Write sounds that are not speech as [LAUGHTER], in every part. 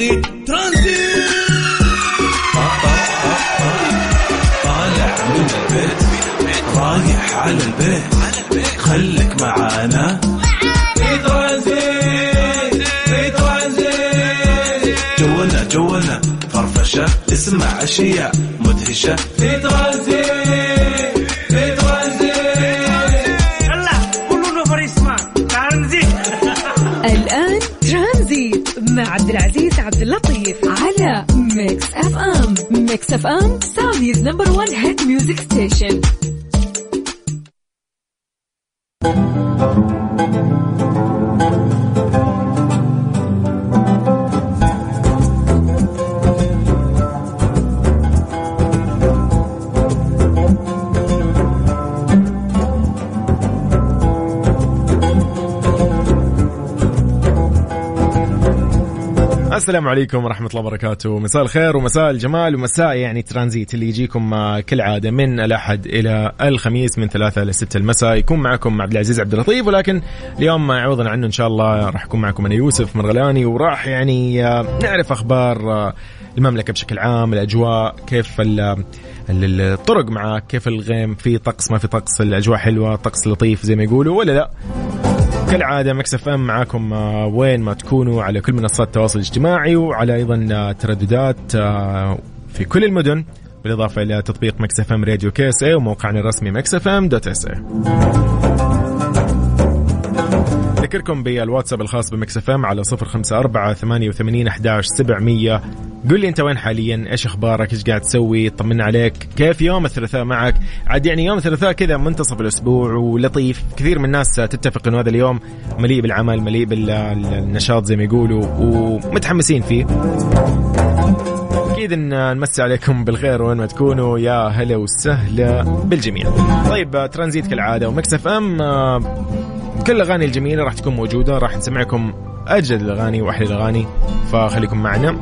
التوقيت ترانزيت. طالع من البيت. رايح على البيت. خليك معانا. في ترانزيت. في ترانزيت. جولنا جولنا فرفشة اسمع أشياء مدهشة. في ترانزيت. ميكس اف ام سعوديز نمبر 1 هيت السلام عليكم ورحمة الله وبركاته. مساء الخير ومساء الجمال ومساء يعني ترانزيت اللي يجيكم آه، كالعادة من الأحد إلى الخميس من ثلاثة إلى ستة المساء. يكون معكم عبد العزيز عبد اللطيف ولكن اليوم عوضا عنه إن شاء الله راح يكون معكم أنا يوسف مرغلاني وراح يعني آه، نعرف أخبار آه، المملكة بشكل عام الأجواء كيف ال- ال- الطرق معاك كيف الغيم في طقس ما في طقس الأجواء حلوة طقس لطيف زي ما يقولوا ولا لا؟ كالعادة Mix FM معاكم آه، وين ما تكونوا على كل منصات التواصل الاجتماعي وعلى أيضا آه، ترددات آه، في كل المدن بالإضافة إلى تطبيق Mix FM Radio KSA وموقعنا الرسمي Mix FM dot SA ذكركم بالواتساب الخاص ب Mix FM على 054 88 11 700 قل لي أنت وين حاليا؟ إيش أخبارك؟ إيش قاعد تسوي؟ طمنا عليك. كيف يوم الثلاثاء معك؟ عاد يعني يوم الثلاثاء كذا منتصف الأسبوع ولطيف. كثير من الناس تتفق إنه هذا اليوم مليء بالعمل مليء بالنشاط زي ما يقولوا ومتحمسين فيه. أكيد إن نمسي عليكم بالخير وين ما تكونوا. يا هلا وسهلا بالجميع. طيب ترانزيت كالعادة و Mix FM كل الأغاني الجميلة راح تكون موجودة راح نسمعكم أجدد الأغاني وأحلى الأغاني فخليكم معنا.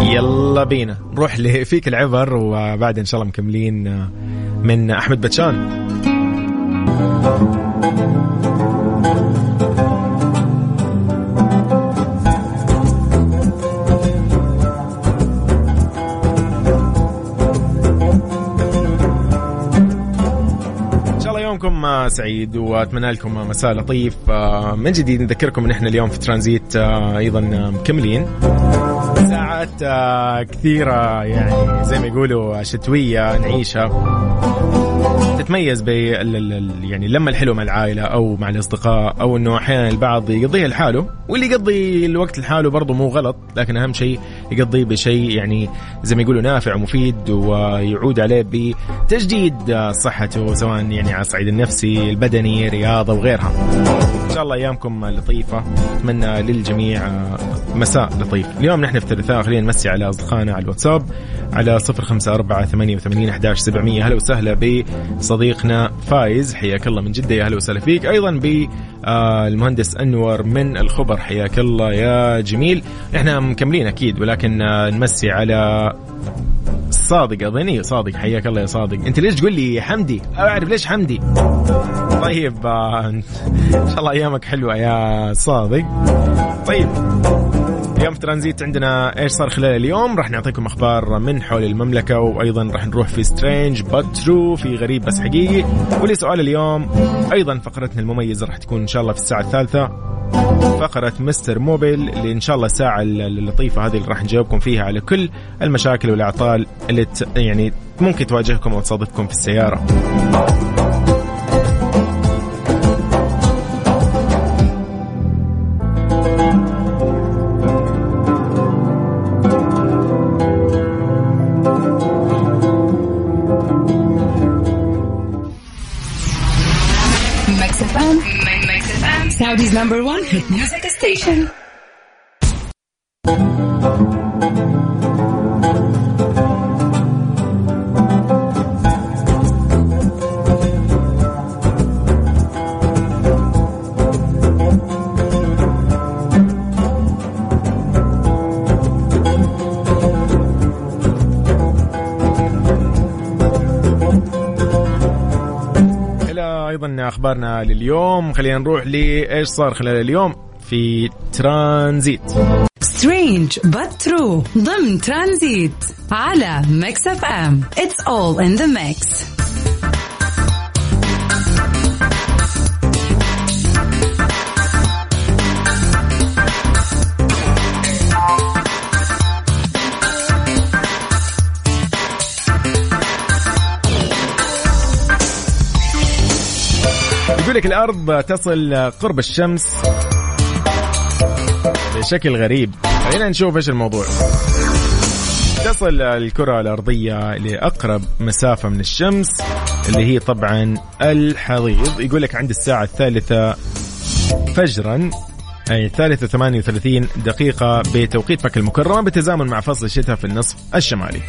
يلا بينا. نروح لفيك العبر وبعد إن شاء الله مكملين آه، من أحمد بتشان. يومكم آه، سعيد وأتمنى لكم مساء لطيف. آه، من جديد نذكركم إن إحنا اليوم في ترانزيت آه، أيضا مكملين. ساعات كثيرة يعني زي ما يقولوا شتوية نعيشها تتميز ال- يعني اللمة الحلوة مع العائلة أو مع الأصدقاء أو إنه أحيانا البعض يقضيها لحاله واللي يقضي الوقت لحاله برضه مو غلط لكن أهم شيء يقضيه بشيء يعني زي ما يقولوا نافع ومفيد ويعود عليه بتجديد آه، صحته سواء يعني على الصعيد النفسي البدني رياضة وغيرها. إن شاء الله أيامكم لطيفة. أتمنى للجميع آه، مساء لطيف. اليوم نحن في الثلاثاء خلينا نمسي على أصدقائنا على الواتساب على 054 88 11 700 هلا وسهلا بصديقنا فايز حياك الله من جدة. يا هلا وسهلا فيك. أيضا بالمهندس أنور من الخبر حياك الله يا جميل. إحنا مكملين أكيد ولكن آه، نمسي على صادق. أظني صادق حياك الله يا صادق. أنت ليش تقول لي حمدي؟ أعرف ليش حمدي. طيب آه، إن شاء الله أيامك حلوة يا صادق. طيب. اليوم في ترانزيت عندنا إيش صار خلال اليوم؟ راح نعطيكم أخبار من حول المملكة وأيضا راح نروح في strange but true في غريب بس حقيقي. ولسؤال اليوم أيضا فقرتنا المميزة راح تكون إن شاء الله في الساعة الثالثة. فقرة Mister Mobil اللي إن شاء الله الساعة اللطيفة هذه اللي راح نجاوبكم فيها على كل المشاكل والأعطال اللي. يعني ممكن تواجهكم أو تصادفكم في السيارة. FM Saudi's number 1 hit music أيضا أخبارنا لليوم. خلينا نروح لإيش صار خلال اليوم في ترانزيت. strange true. ضمن ترانزيت على Mix FM. It's all in the mix يقول لك الأرض تصل قرب الشمس بشكل غريب. خلينا نشوف إيش الموضوع. تصل الكرة الأرضية لأقرب مسافة من الشمس اللي هي طبعا الحضيض. يقول لك عند الساعة الثالثة فجرا أي الثالثة 38 دقيقة بتوقيت مكة المكرمة بالتزامن مع فصل الشتاء في النصف الشمالي.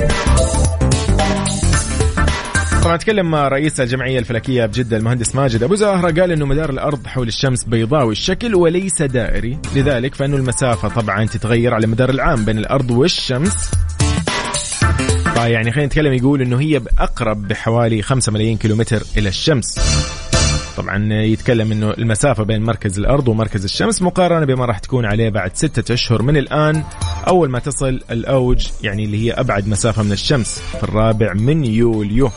طبعا تكلم رئيس الجمعية الفلكية بجدة المهندس ماجد أبو زهره قال إنه مدار الأرض حول الشمس بيضاوي الشكل وليس دائري. لذلك فانه المسافة طبعا تتغير على مدار العام بين الأرض والشمس. فيعني خلينا نتكلم يقول إنه هي اقرب بحوالي 5 ملايين كيلومتر إلى الشمس. طبعا يتكلم إنه المسافة بين مركز الأرض ومركز الشمس مقارنة بما راح تكون عليه بعد ستة أشهر من الآن أول ما تصل الأوج يعني اللي هي أبعد مسافة من الشمس في الرابع من يوليو.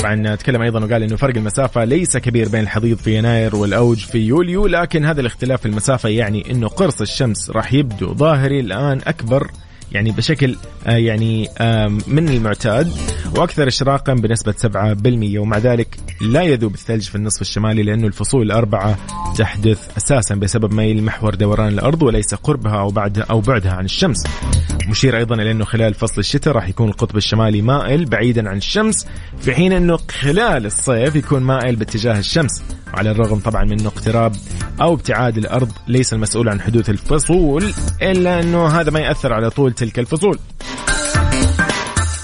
طبعا تكلم أيضا وقال إنه فرق المسافة ليس كبير بين الحضيض في يناير والأوج في يوليو لكن هذا الاختلاف في المسافة يعني إنه قرص الشمس راح يبدو ظاهري الآن أكبر يعني بشكل آه، يعني من المعتاد وأكثر اشراقا بنسبة 7% ومع ذلك لا يذوب الثلج في النصف الشمالي لأنه الفصول الأربعة تحدث أساسا بسبب ميل محور دوران الأرض وليس قربها أو بعد أو بعدها عن الشمس. مشير أيضا إلى أنه خلال فصل الشتاء راح يكون القطب الشمالي مائل بعيدا عن الشمس في حين أنه خلال الصيف يكون مائل باتجاه الشمس وعلى الرغم طبعا من إنه اقتراب أو ابتعاد الأرض ليس المسؤول عن حدوث الفصول إلا إنه هذا ما يأثر على طول تلك الفصول.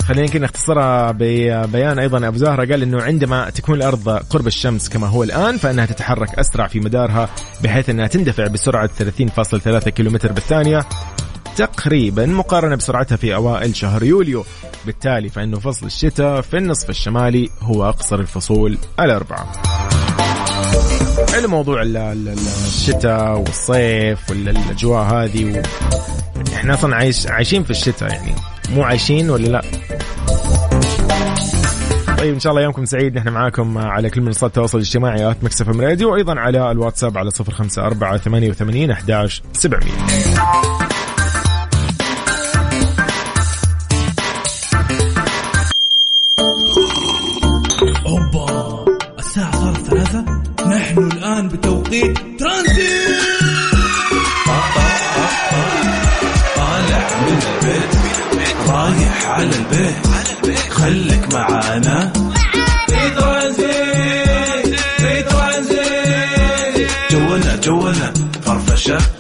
خلينا يمكن نختصرها ببيان أيضا. أبو زهرة قال إنه عندما تكون الأرض قرب الشمس كما هو الآن فإنها تتحرك أسرع في مدارها بحيث إنها تندفع بسرعة 30.3 كيلومتر بالثانية تقريبا مقارنة بسرعتها في أوائل شهر يوليو. بالتالي فإنه فصل الشتاء في النصف الشمالي هو أقصر الفصول الأربعة. حلو موضوع الشتاء والصيف والأجواء هذه و... إحنا أصلا عايش عايشين في الشتاء يعني. مو عايشين ولا لا؟ طيب إن شاء الله يومكم سعيد. نحن معاكم على كل منصات التواصل الاجتماعي آت مكسف أم راديو وأيضا على الواتساب على 054 88 11 700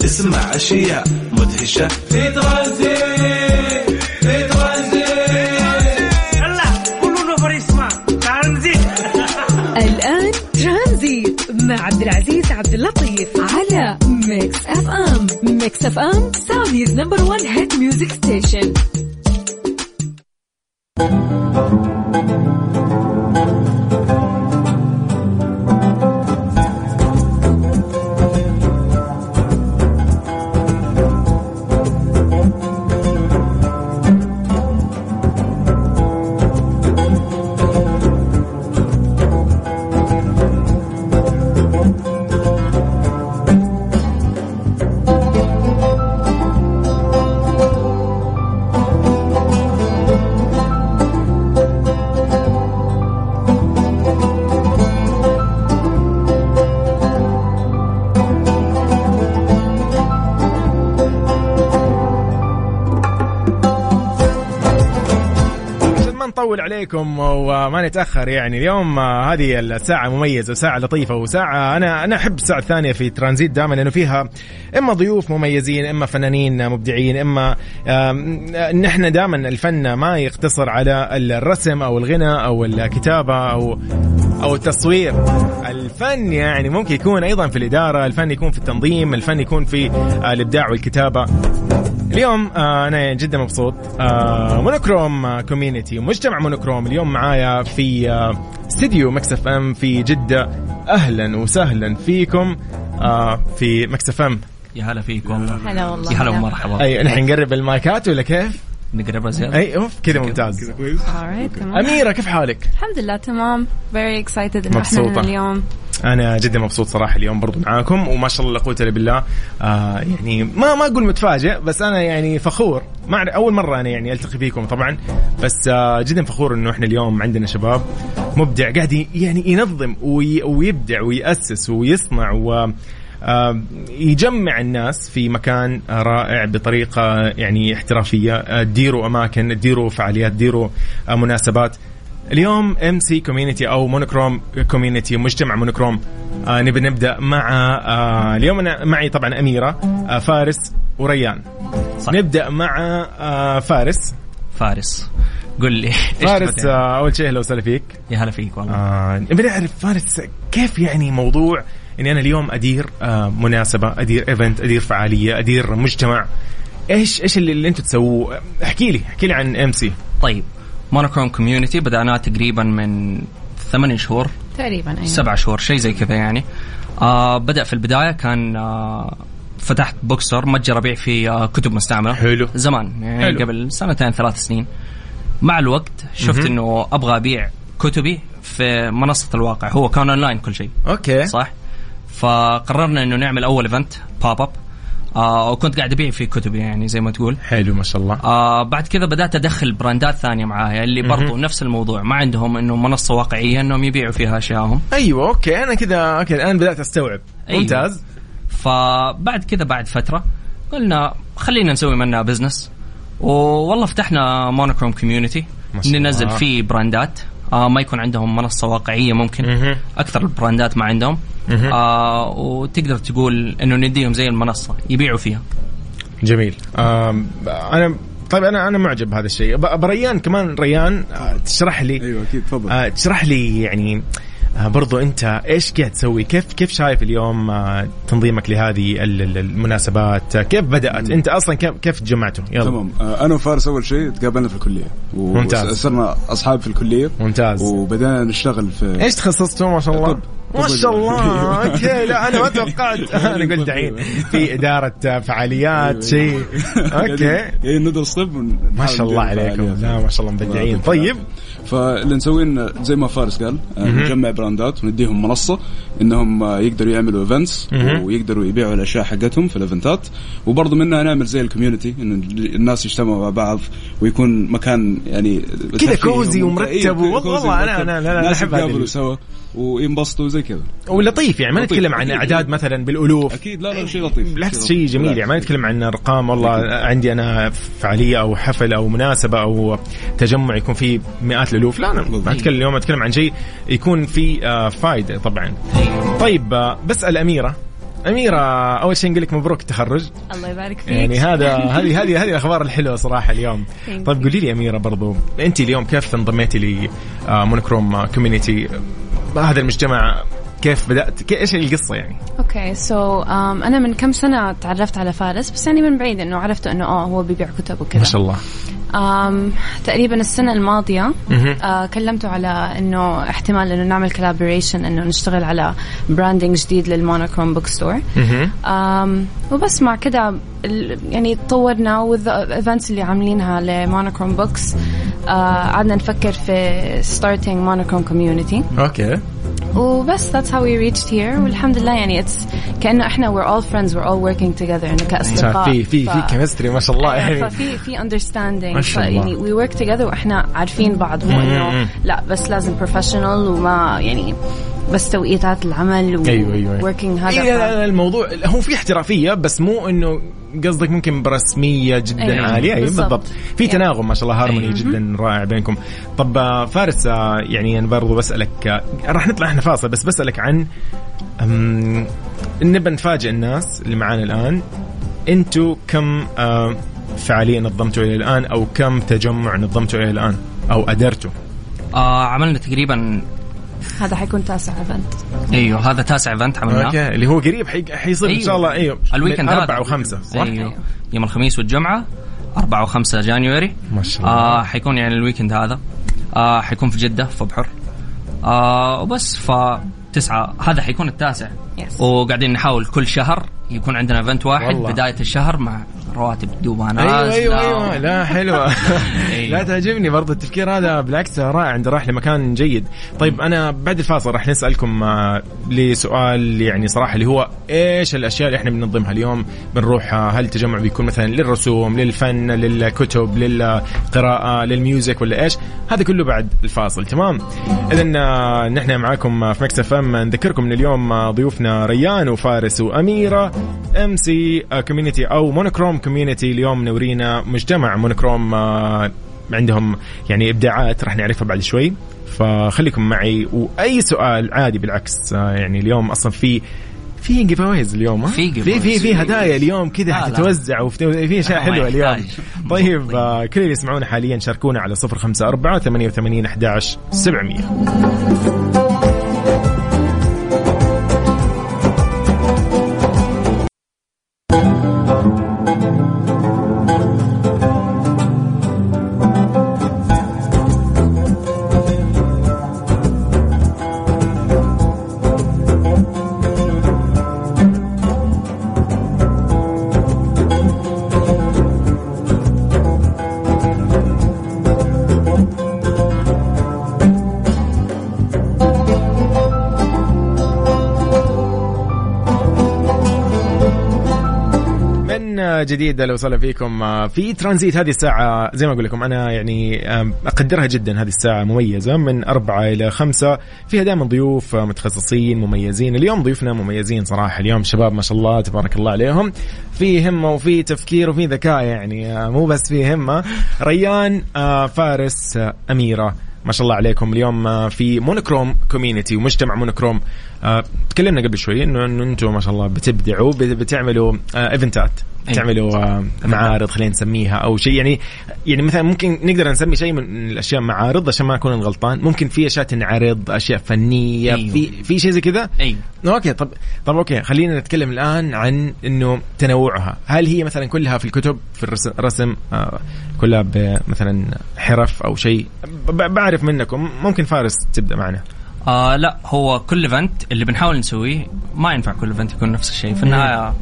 تسمع أشياء مدهشة. في ترانزيت في ترانزيت يلا كله نفر يسمع. ترانزيت الآن ترانزيت مع عبد العزيز عبد اللطيف على Mix FM Mix FM Saudi's number 1 hit music station وما نتأخر يعني. اليوم آه، هذه الساعة مميزة وساعه لطيفة وساعة أنا أنا أحب الساعة الثانية في ترانزيت دائما لأنه فيها إما ضيوف مميزين إما فنانين مبدعين إما آم، نحن دائما الفن ما يقتصر على الرسم أو الغنى أو الكتابة أو أو التصوير الفن يعني ممكن يكون أيضا في الإدارة الفن يكون في التنظيم الفن يكون في آه، الإبداع والكتابة. اليوم آه أنا جدا مبسوط. Monochrome آه community مجتمع Monochrome اليوم معايا في استديو Mix FM في جدة. أهلا وسهلا فيكم في Mix FM يا هلا فيك والله هلا والله. يا هلا هلا. ومرحبا. أي نحن نقرب المايكات ولا كيف؟ نقربها زيادة. أي أوف كذا ممتاز. تمام. أميرة كيف حالك؟ الحمد لله تمام. Very excited انه إحنا اليوم. أنا جدا مبسوط صراحة اليوم برضو معاكم وما شاء الله لا قوة إلا بالله. آه يعني ما ما أقول متفاجئ بس أنا يعني فخور. ما أعرف- أول مرة أنا يعني ألتقي فيكم طبعا بس آه جدا فخور إنه إحنا اليوم عندنا شباب مبدع قاعد يعني ينظم وي ويبدع ويأسس ويصنع و يجمع الناس في مكان آه، رائع بطريقة يعني احترافية. آه، تديروا أماكن تديروا فعاليات تديروا آه، مناسبات. اليوم MC community أو Monochrome community مجتمع مونوكروم آه نبي نبدأ مع آه اليوم أنا معي طبعا أميرة آه فارس وريان. صح. نبدأ مع آه فارس. فارس. قل لي فارس؟ آه أول شيء أهلا وسهلا فيك. يا هلا فيك والله. آه نبي نعرف فارس كيف يعني موضوع إني أنا اليوم أدير آه مناسبة أدير event أدير فعالية أدير مجتمع. إيش إيش اللي, اللي أنتم تسووه؟ احكي لي احكي لي عن MC طيب مونوكروم community بدأناه تقريبا من ثمان شهور. تقريبا أيوه. سبع شهور شيء زي كذا يعني. آه بدأ في البداية كان آه فتحت bookstore متجر ابيع فيه آه كتب مستعملة. حلو. زمان يعني حلو. قبل سنتين ثلاث سنين. مع الوقت شفت إنه أبغى أبيع كتبي في منصة الواقع. هو كان اونلاين كل شيء. أوكي. صح؟ فقررنا إنه نعمل أول event pop up آه وكنت قاعد أبيع فيه كتبي يعني زي ما تقول. حلو ما شاء الله. آه بعد كذا بدأت أدخل براندات ثانية معايا اللي برضو نفس الموضوع. ما عندهم إنه منصة واقعية إنهم يبيعوا فيها أشياءهم. أيوه أوكي. أنا كذا أوكي الآن بدأت أستوعب. أيوة. ممتاز. فبعد كذا بعد فترة قلنا خلينا نسوي منها business والله فتحنا مونوكروم community. ننزل فيه براندات. آه ما يكون عندهم منصة واقعية ممكن. أكثر البراندات ما عندهم. آه وتقدر تقول إنه نديهم زي المنصة يبيعوا فيها. جميل. أنا طيب أنا أنا معجب بهذا الشيء. ريان كمان ريان آه، تشرح لي أيوه أكيد تفضل. آه، تشرح لي يعني آه، برضو انت إيش قاعد تسوي؟ كيف كيف شايف اليوم آه، تنظيمك لهذه ال- ال- المناسبات؟ آه، كيف بدأت؟ انت أصلا كيف كيف تجمعتوا يلا. تمام. آه، أنا وفارس أول شيء تقابلنا في الكلية. ممتاز. وصرنا أصحاب في الكلية. ممتاز. وبدأنا نشتغل في إيش تخصصتوا ما شاء الله. طب. ما. شاء الله. [LAUGHS] أوكي. لا أنا ما توقعت. [LAUGHS] أنا قلت دحين في إدارة آه، فعاليات شيء. [LAUGHS] أوكي. اي ندرس طب ما شاء الله عليكم. لا ما شاء الله مبدعين. طيب. فاللي نسويه إن زي ما فارس قال آه، نجمع براندات ونديهم منصة إنهم آه، يقدروا يعملوا events. ويقدروا يبيعوا الأشياء حقتهم في الايفنتات وبرضه منها نعمل زي ال community إنه الناس يجتمعوا مع بعض ويكون مكان يعني كذا cozy. ومرتب. إيه، والله- ناس أحب هذه يتقابلوا ال- سوا وينبسطوا زي كذا. ولطيف يعني ما. نتكلم عن أكيد. أعداد مثلا بالألوف. أكيد لا لا شيء لطيف بالعكس شيء جميل يعني ما نتكلم عن أرقام والله عندي أنا فعالية أو حفل أو مناسبة أو تجمع يكون فيه مئات الألوف. لا أنا ما أتكلم اليوم أتكلم عن شيء يكون فيه آه، فائده طبعا. طيب آه، بسأل أميرة. أميرة أول شيء نقول لك مبروك التخرج الله يبارك فيك. يعني هذا هذه هذه هذه الأخبار الحلوة صراحة اليوم. طيب قولي لي أميرة برضو أنت اليوم كيف انضميتي لمونوكروم community هذا المجتمع كيف بدأت؟ إيش القصة يعني؟ أوكي so أنا من كم سنة تعرفت على فارس بس يعني من بعيد إنه عرفت إنه آه هو بيبيع كتب وكذا. ما شاء الله. um, تقريبا السنة الماضية مهم. آه كلمته على إنه احتمال إنه نعمل collaboration إنه نشتغل على branding جديد للمونوكروم bookstore وبس مع كده يعني تطورنا وال events اللي عاملينها لمونوكروم books قعدنا نفكر في starting مونوكروم community أوكي وبس that's how we reached here. والحمد لله يعني it's كأنه إحنا we're all friends we're all working together انه كأصدقاء. في في ف- في chemistry ما شاء الله يعني ففي في understanding. ما شاء الله. يعني we work together وإحنا عارفين بعض. مو انه لا بس لازم professional وما يعني بس توقيتات العمل و أيوه أيوه working هذا إيه لا لا الموضوع هو في احترافية بس مو إنه قصدك ممكن برسمية جدا أيوة، عالية أيوة بالضبط. بالضبط في يعني. تناغم ما شاء الله هارموني أيوة. جدا رائع بينكم طب آه، فارس آه، يعني أنا برضو بسألك آه، راح نطلع إحنا فاصل بس بسألك عن نبى نفاجئ الناس اللي معانا الآن أنتوا كم فعاليه نظمتوا إلى الآن أو كم تجمع نظمتوا إلى الآن أو أدرتوا آه عملنا تقريبا هذا حيكون تاسع event أيوه هذا تاسع event عملناه. أوكي اللي هو قريب حي- حيصير إن شاء الله أيوه. ال weekend. أربعة وخمسة صح؟ أيوه. يوم الخميس والجمعة 4 و5 January. ما شاء الله. آه حيكون يعني ال weekend هذا. آه حيكون في جدة في بحر. آه وبس ف تسعة. هذا حيكون التاسع. Yes. وقاعدين نحاول كل شهر يكون عندنا event واحد والله. بداية الشهر مع رواتب نازله أيوه أيوه أيوه. لا حلوة. أيوة. لا [LAUGHS] [LAUGHS] تعجبني برضه التفكير هذا بالعكس رائع انت رايح لمكان جيد. طيب أنا بعد الفاصل راح نسألكم آه، لسؤال يعني صراحة اللي هو إيش الأشياء اللي إحنا بننظمها اليوم؟ بنروح آه، هل التجمع بيكون مثلا للرسوم للفن للكتب للقراءة لل music ولا إيش؟ هذا كله بعد الفاصل تمام؟ اذا نحن معاكم في مكس اف أم. نذكركم إن اليوم آه، ضيوفنا ريان وفارس وأميرة MC community أو مونوكروم community اليوم منورينا مجتمع مونوكروم آه، عندهم يعني إبداعات راح نعرفها بعد شوي فخليكم معي وأي سؤال عادي بالعكس آه، يعني اليوم أصلا في في جيف اويز اليوم؟ في في. في في هدايا اليوم كذا لا. حتتوزع وفي في أشياء حلوة اليوم [LAUGHS] يحتاج. طيب آه، كل اللي يسمعونا حاليا شاركونا على 054 88 11 700 من جديد لو وصل فيكم. آه، في ترانزيت هذه الساعة زي ما أقول لكم أنا يعني آم، أقدرها جدا هذه الساعة مميزة من أربعة إلى خمسة. فيها دائما ضيوف آه، متخصصين مميزين. اليوم ضيوفنا مميزين صراحة. اليوم شباب ما شاء الله تبارك الله عليهم. في همة وفي تفكير وفي ذكاء يعني آه، مو بس في همة. ريان فارس أميرة. ما شاء الله عليكم. اليوم في مونوكروم community ومجتمع مونوكروم. تكلمنا قبل شوي إنه أنتم ما شاء الله بتبدعوا بت- بتعملوا event ات. تعملوا آه، معارض خلينا نسميها أو شيء. يعني يعني مثلا ممكن نقدر نسمي شيء من الأشياء معارض عشان ما أكون غلطان. ممكن في أشياء تنعرض أشياء فنية أيوه. في في شيء زي كذا؟ أيوه. أوكي. طب طب أوكي. خلينا نتكلم الآن عن إنه تنوعها. هل هي مثلا كلها في الكتب في الرسم, آه كلها مثلا حرف أو شيء؟ بعرف منكم. ممكن فارس تبدأ معنا. آه لا. هو كل event اللي بنحاول نسويه ما ينفع كل event يكون نفس الشيء. في النهاية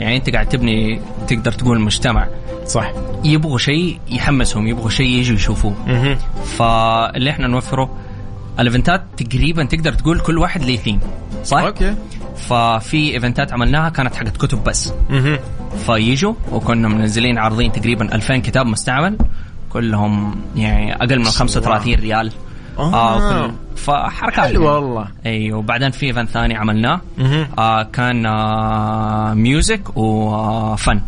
يعني أنت قاعد تبني تقدر تقول مجتمع. صح. يبغوا شيء يحمسهم يبغوا شيء يجوا يشوفوه. فاللي إحنا نوفره ال event ات تقريبا تقدر تقول كل واحد ليه ثيم صح؟ أوكي. ففي event ات عملناها كانت حقت كتب بس. مهم. فيجوا وكنا منزلين عارضين تقريبا 2000 كتاب مستعمل. كلهم يعني أقل من 35 ريال. آه. كل فحركات حلو والله أيوه وبعدين في event ثاني عملناه. آه كان آه music وفن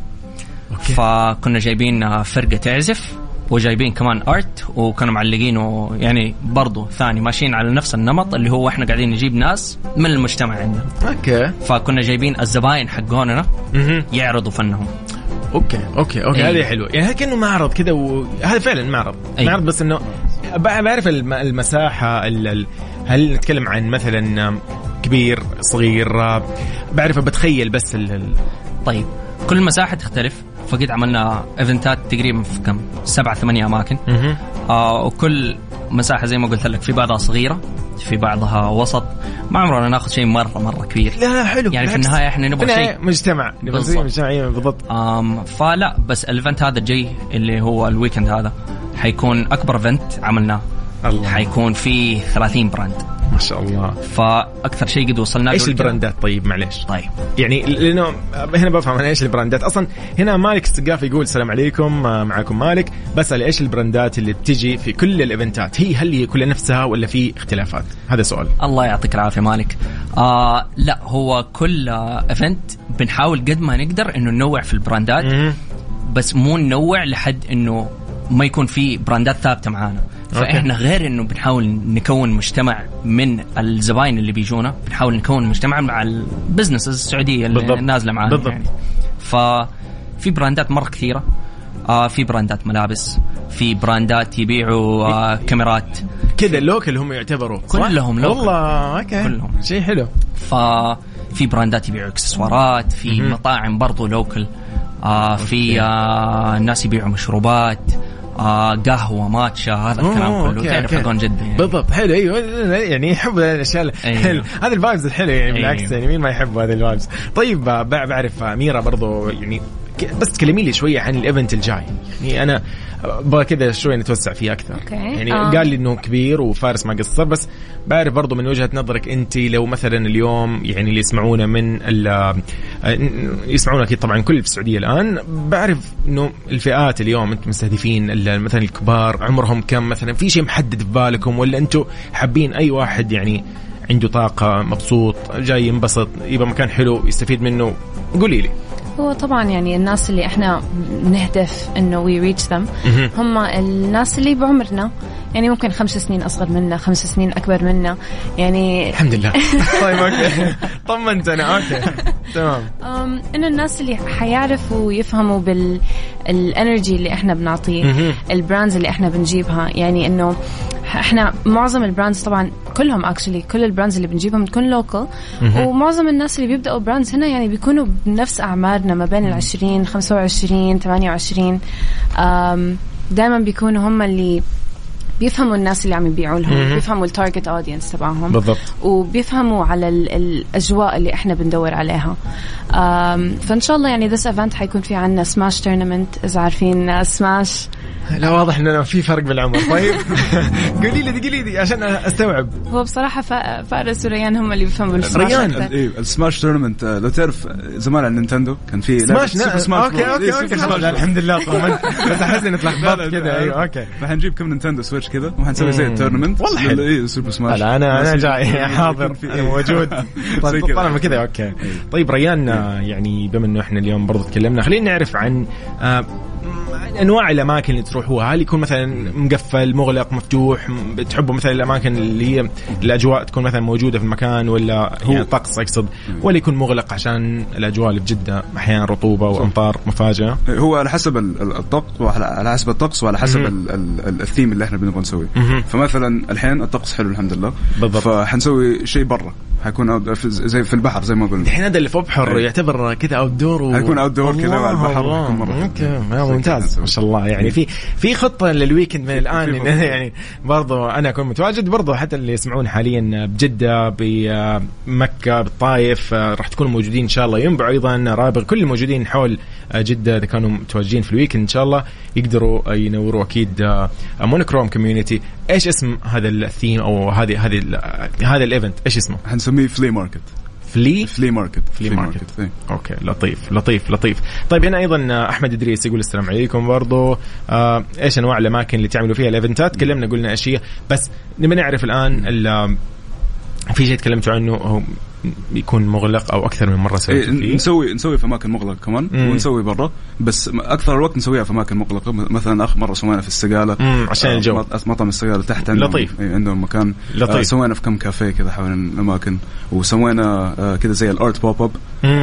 أوكي. فكنا جايبين آه، فرقة تعزف وجايبين كمان art وكانوا معلقينه يعني برضو ثاني ماشيين على نفس النمط اللي هو إحنا قاعدين نجيب ناس من المجتمع عندنا أوكي فكنا جايبين الزباين حقوننا. يعرضوا فنهم أوكي. أوكي أوكي. أي. هذه حلوة. يعني هذا كأنه معرض كذا وهذا فعلا معرض. أي. معرض بس إنه بعرف الم- المساحة ال- هل نتكلم عن مثلا كبير صغير بعرف بتخيل بس ال- طيب كل مساحة تختلف. فقد عملنا event ات تقريبا في كم؟ سبعة ثمانية أماكن. آه وكل مساحة زي ما قلت لك في بعضها صغيرة في بعضها وسط ما عمرنا ناخذ شيء مرة مرة كبير لا حلو يعني في بالعكس. النهاية إحنا نبغى شيء. مجتمع نبغى نسوي بالضبط. مجتمع أيوة، بالضبط آم فلا بس ال event هذا الجاي اللي هو ال weekend هذا حيكون أكبر event عملناه الله. حيكون فيه 30 brand ما شاء الله. فأكثر شيء قد وصلنا له إيش. ال brand ات؟ طيب معليش. طيب. يعني لأنه هنا بفهم أنا إيش ال brand ات. أصلا هنا مالك السقاف يقول السلام عليكم آه، معكم مالك. بسأل إيش ال brand ات اللي بتجي في كل ال event ات؟ هي هل هي كلها نفسها ولا في اختلافات؟ هذا سؤال. الله يعطيك العافية مالك. آه لا هو كل event بنحاول قد ما نقدر إنه ننوع في ال brand ات. بس مو ننوع لحد إنه ما يكون في brand ات ثابتة معانا. فإحنا غير إنه بنحاول نكون مجتمع من الزباين اللي بيجونا بنحاول نكون مجتمع مع ال business السعودية اللي بالضبط. نازلة معانا بالضبط. يعني ففي brand ات مرة كثيرة آه في brand ات ملابس في brand ات يبيعوا آه كاميرات كذا ال local هم يعتبروا؟ كلهم local. والله أوكي كلهم. شيء حلو ففي brand ات يبيعوا إكسسوارات في. مطاعم برضو local آه في آه ناس يبيعوا مشروبات آه قهوة matcha هذا الكلام كله تعرف. حقون جده يعني. بالضبط حلو أيوه يعني يحب الأشياء أيوه. هذه ال vibes الحلوة يعني بالعكس أيوه. يعني مين ما يحب هذه ال vibes طيب آه، بع- بعرف اميره برضو يعني بس تكلمي لي شوية عن ال event الجاي. يعني أنا أبغى كذا شوية نتوسع فيه أكثر. أوكي. يعني آه. قال لي إنه كبير وفارس ما قصر بس بعرف برضو من وجهة نظرك أنت لو مثلا اليوم يعني اللي يسمعونا من ال- آه، يسمعونا أكيد طبعا كل في السعودية الآن. بعرف إنه الفئات اليوم أنتم مستهدفين مثلا الكبار عمرهم كم مثلا؟ في شيء محدد في بالكم ولا أنتم حابين أي واحد يعني عنده طاقة مبسوط جاي ينبسط يبغى مكان حلو يستفيد منه؟ قولي لي. هو طبعا يعني الناس اللي إحنا نهدف إنه we reach them هم الناس اللي بعمرنا يعني ممكن خمس سنين أصغر منا خمس سنين أكبر منا يعني الحمد لله. [LAUGHS] طيب أوكي. طمنت أنا. أوكي. تمام. إنه الناس اللي حيعرفوا ويفهموا بال energy اللي إحنا بنعطيه. ال brands اللي إحنا بنجيبها يعني إنه إحنا معظم ال brands طبعا كلهم actually كل ال brands اللي بنجيبهم بتكون local ومعظم الناس اللي بيبدأوا brands هنا يعني بيكونوا بنفس أعمارنا ما بين ال 20 25 28 دائما بيكونوا هم اللي بيفهموا الناس اللي عم يبيعوا لهم بيفهموا ال target audience تبعهم. بالضبط. وبيفهموا على ال- الأجواء اللي إحنا بندور عليها. فإن شاء الله يعني this event حيكون في عندنا Smash tournament إذا عارفين سماش لا واضح انه في فرق بالعمر. طيب. [LAUGHS] قولي لي قولي لي عشان أستوعب. هو بصراحة فأ- فارس وريان هم اللي بيفهموا السماش ريان. ال Smash tournament آه، لو تعرف آه، زمان على ال Nintendo كان في Smash Super. Smash أوكي Bro. إيه، أوكي أوكي. الحمد لله طمنت [LAUGHS] بس أحس إني لا، كذا أيوه أوكي. فحنجيب كم Nintendo Switch كذا وحنسوي زي ال tournament والله حلو. اي Super Smash لا أنا أنا جاي. [LAUGHS] حاضر. أنا موجود. [LAUGHS] زي طيب كذا. طالما كذا أوكي. طيب ريان آه، يعني بما إنه إحنا اليوم برضو تكلمنا خلينا نعرف عن آه، أنواع الأماكن اللي تروحوها هل يكون مثلا مقفل مغلق مفتوح بتحبوا مثلا الأماكن اللي هي الأجواء تكون مثلا موجودة في المكان ولا هو- يعني طقس أقصد؟ ولا يكون مغلق عشان الأجواء اللي في جدة أحيانا رطوبة وأمطار مفاجاه هو على حسب ال- ال- الطقس وعلى على حسب الطقس وعلى حسب الثيم اللي إحنا بنبغى نسويه. فمثلا الحين الطقس حلو الحمد لله. بالضبط. فحنسوي شيء برا. حيكون زي في البحر زي ما قلنا. الحين هذا اللي في ابحر أي. يعتبر كذا outdoor و... حيكون outdoor كذا على البحر، مرة. أوكي. ممتاز. ما شاء الله. يعني في في خطة لل weekend من الآن. يعني برضو أنا أكون متواجد برضو حتى اللي يسمعون حاليا بجدة بمكة بالطايف آه، راح تكونوا موجودين إن شاء الله. ينبع أيضا رابغ كل الموجودين حول آه، جدة إذا كانوا متواجدين في ال weekend إن شاء الله يقدروا آه، ينوروا أكيد Monochrome Community إيش اسم هذا الثيم أو هذه هذه ال- هذا ال event إيش اسمه؟ حنسميه flea market flea flea market flea market. okay لطيف لطيف لطيف. طيب هنا أيضا آه، أحمد إدريس يقول السلام عليكم برضو. آه إيش أنواع الأماكن اللي تعملوا فيها ال events ات؟ تكلمنا قلنا اشياء بس نبي نعرف الآن ال- في شيء تكلمتوا عنه؟ يكون مغلق أو أكثر من مرة إيه سويتوا فيه نسوي نسوي في أماكن مغلقة كمان مم. ونسوي برا بس أكثر الوقت نسويها في أماكن مغلقة مثلا آخر مرة سوينا في السقالة مم، عشان آه، الجو. مط- مطعم السقالة تحت عندهم لطيف. إيه، عندهم مكان لطيف. آه، سوينا في كم كافيه كذا حول الأماكن وسوينا آه، كذا زي ال art pop up.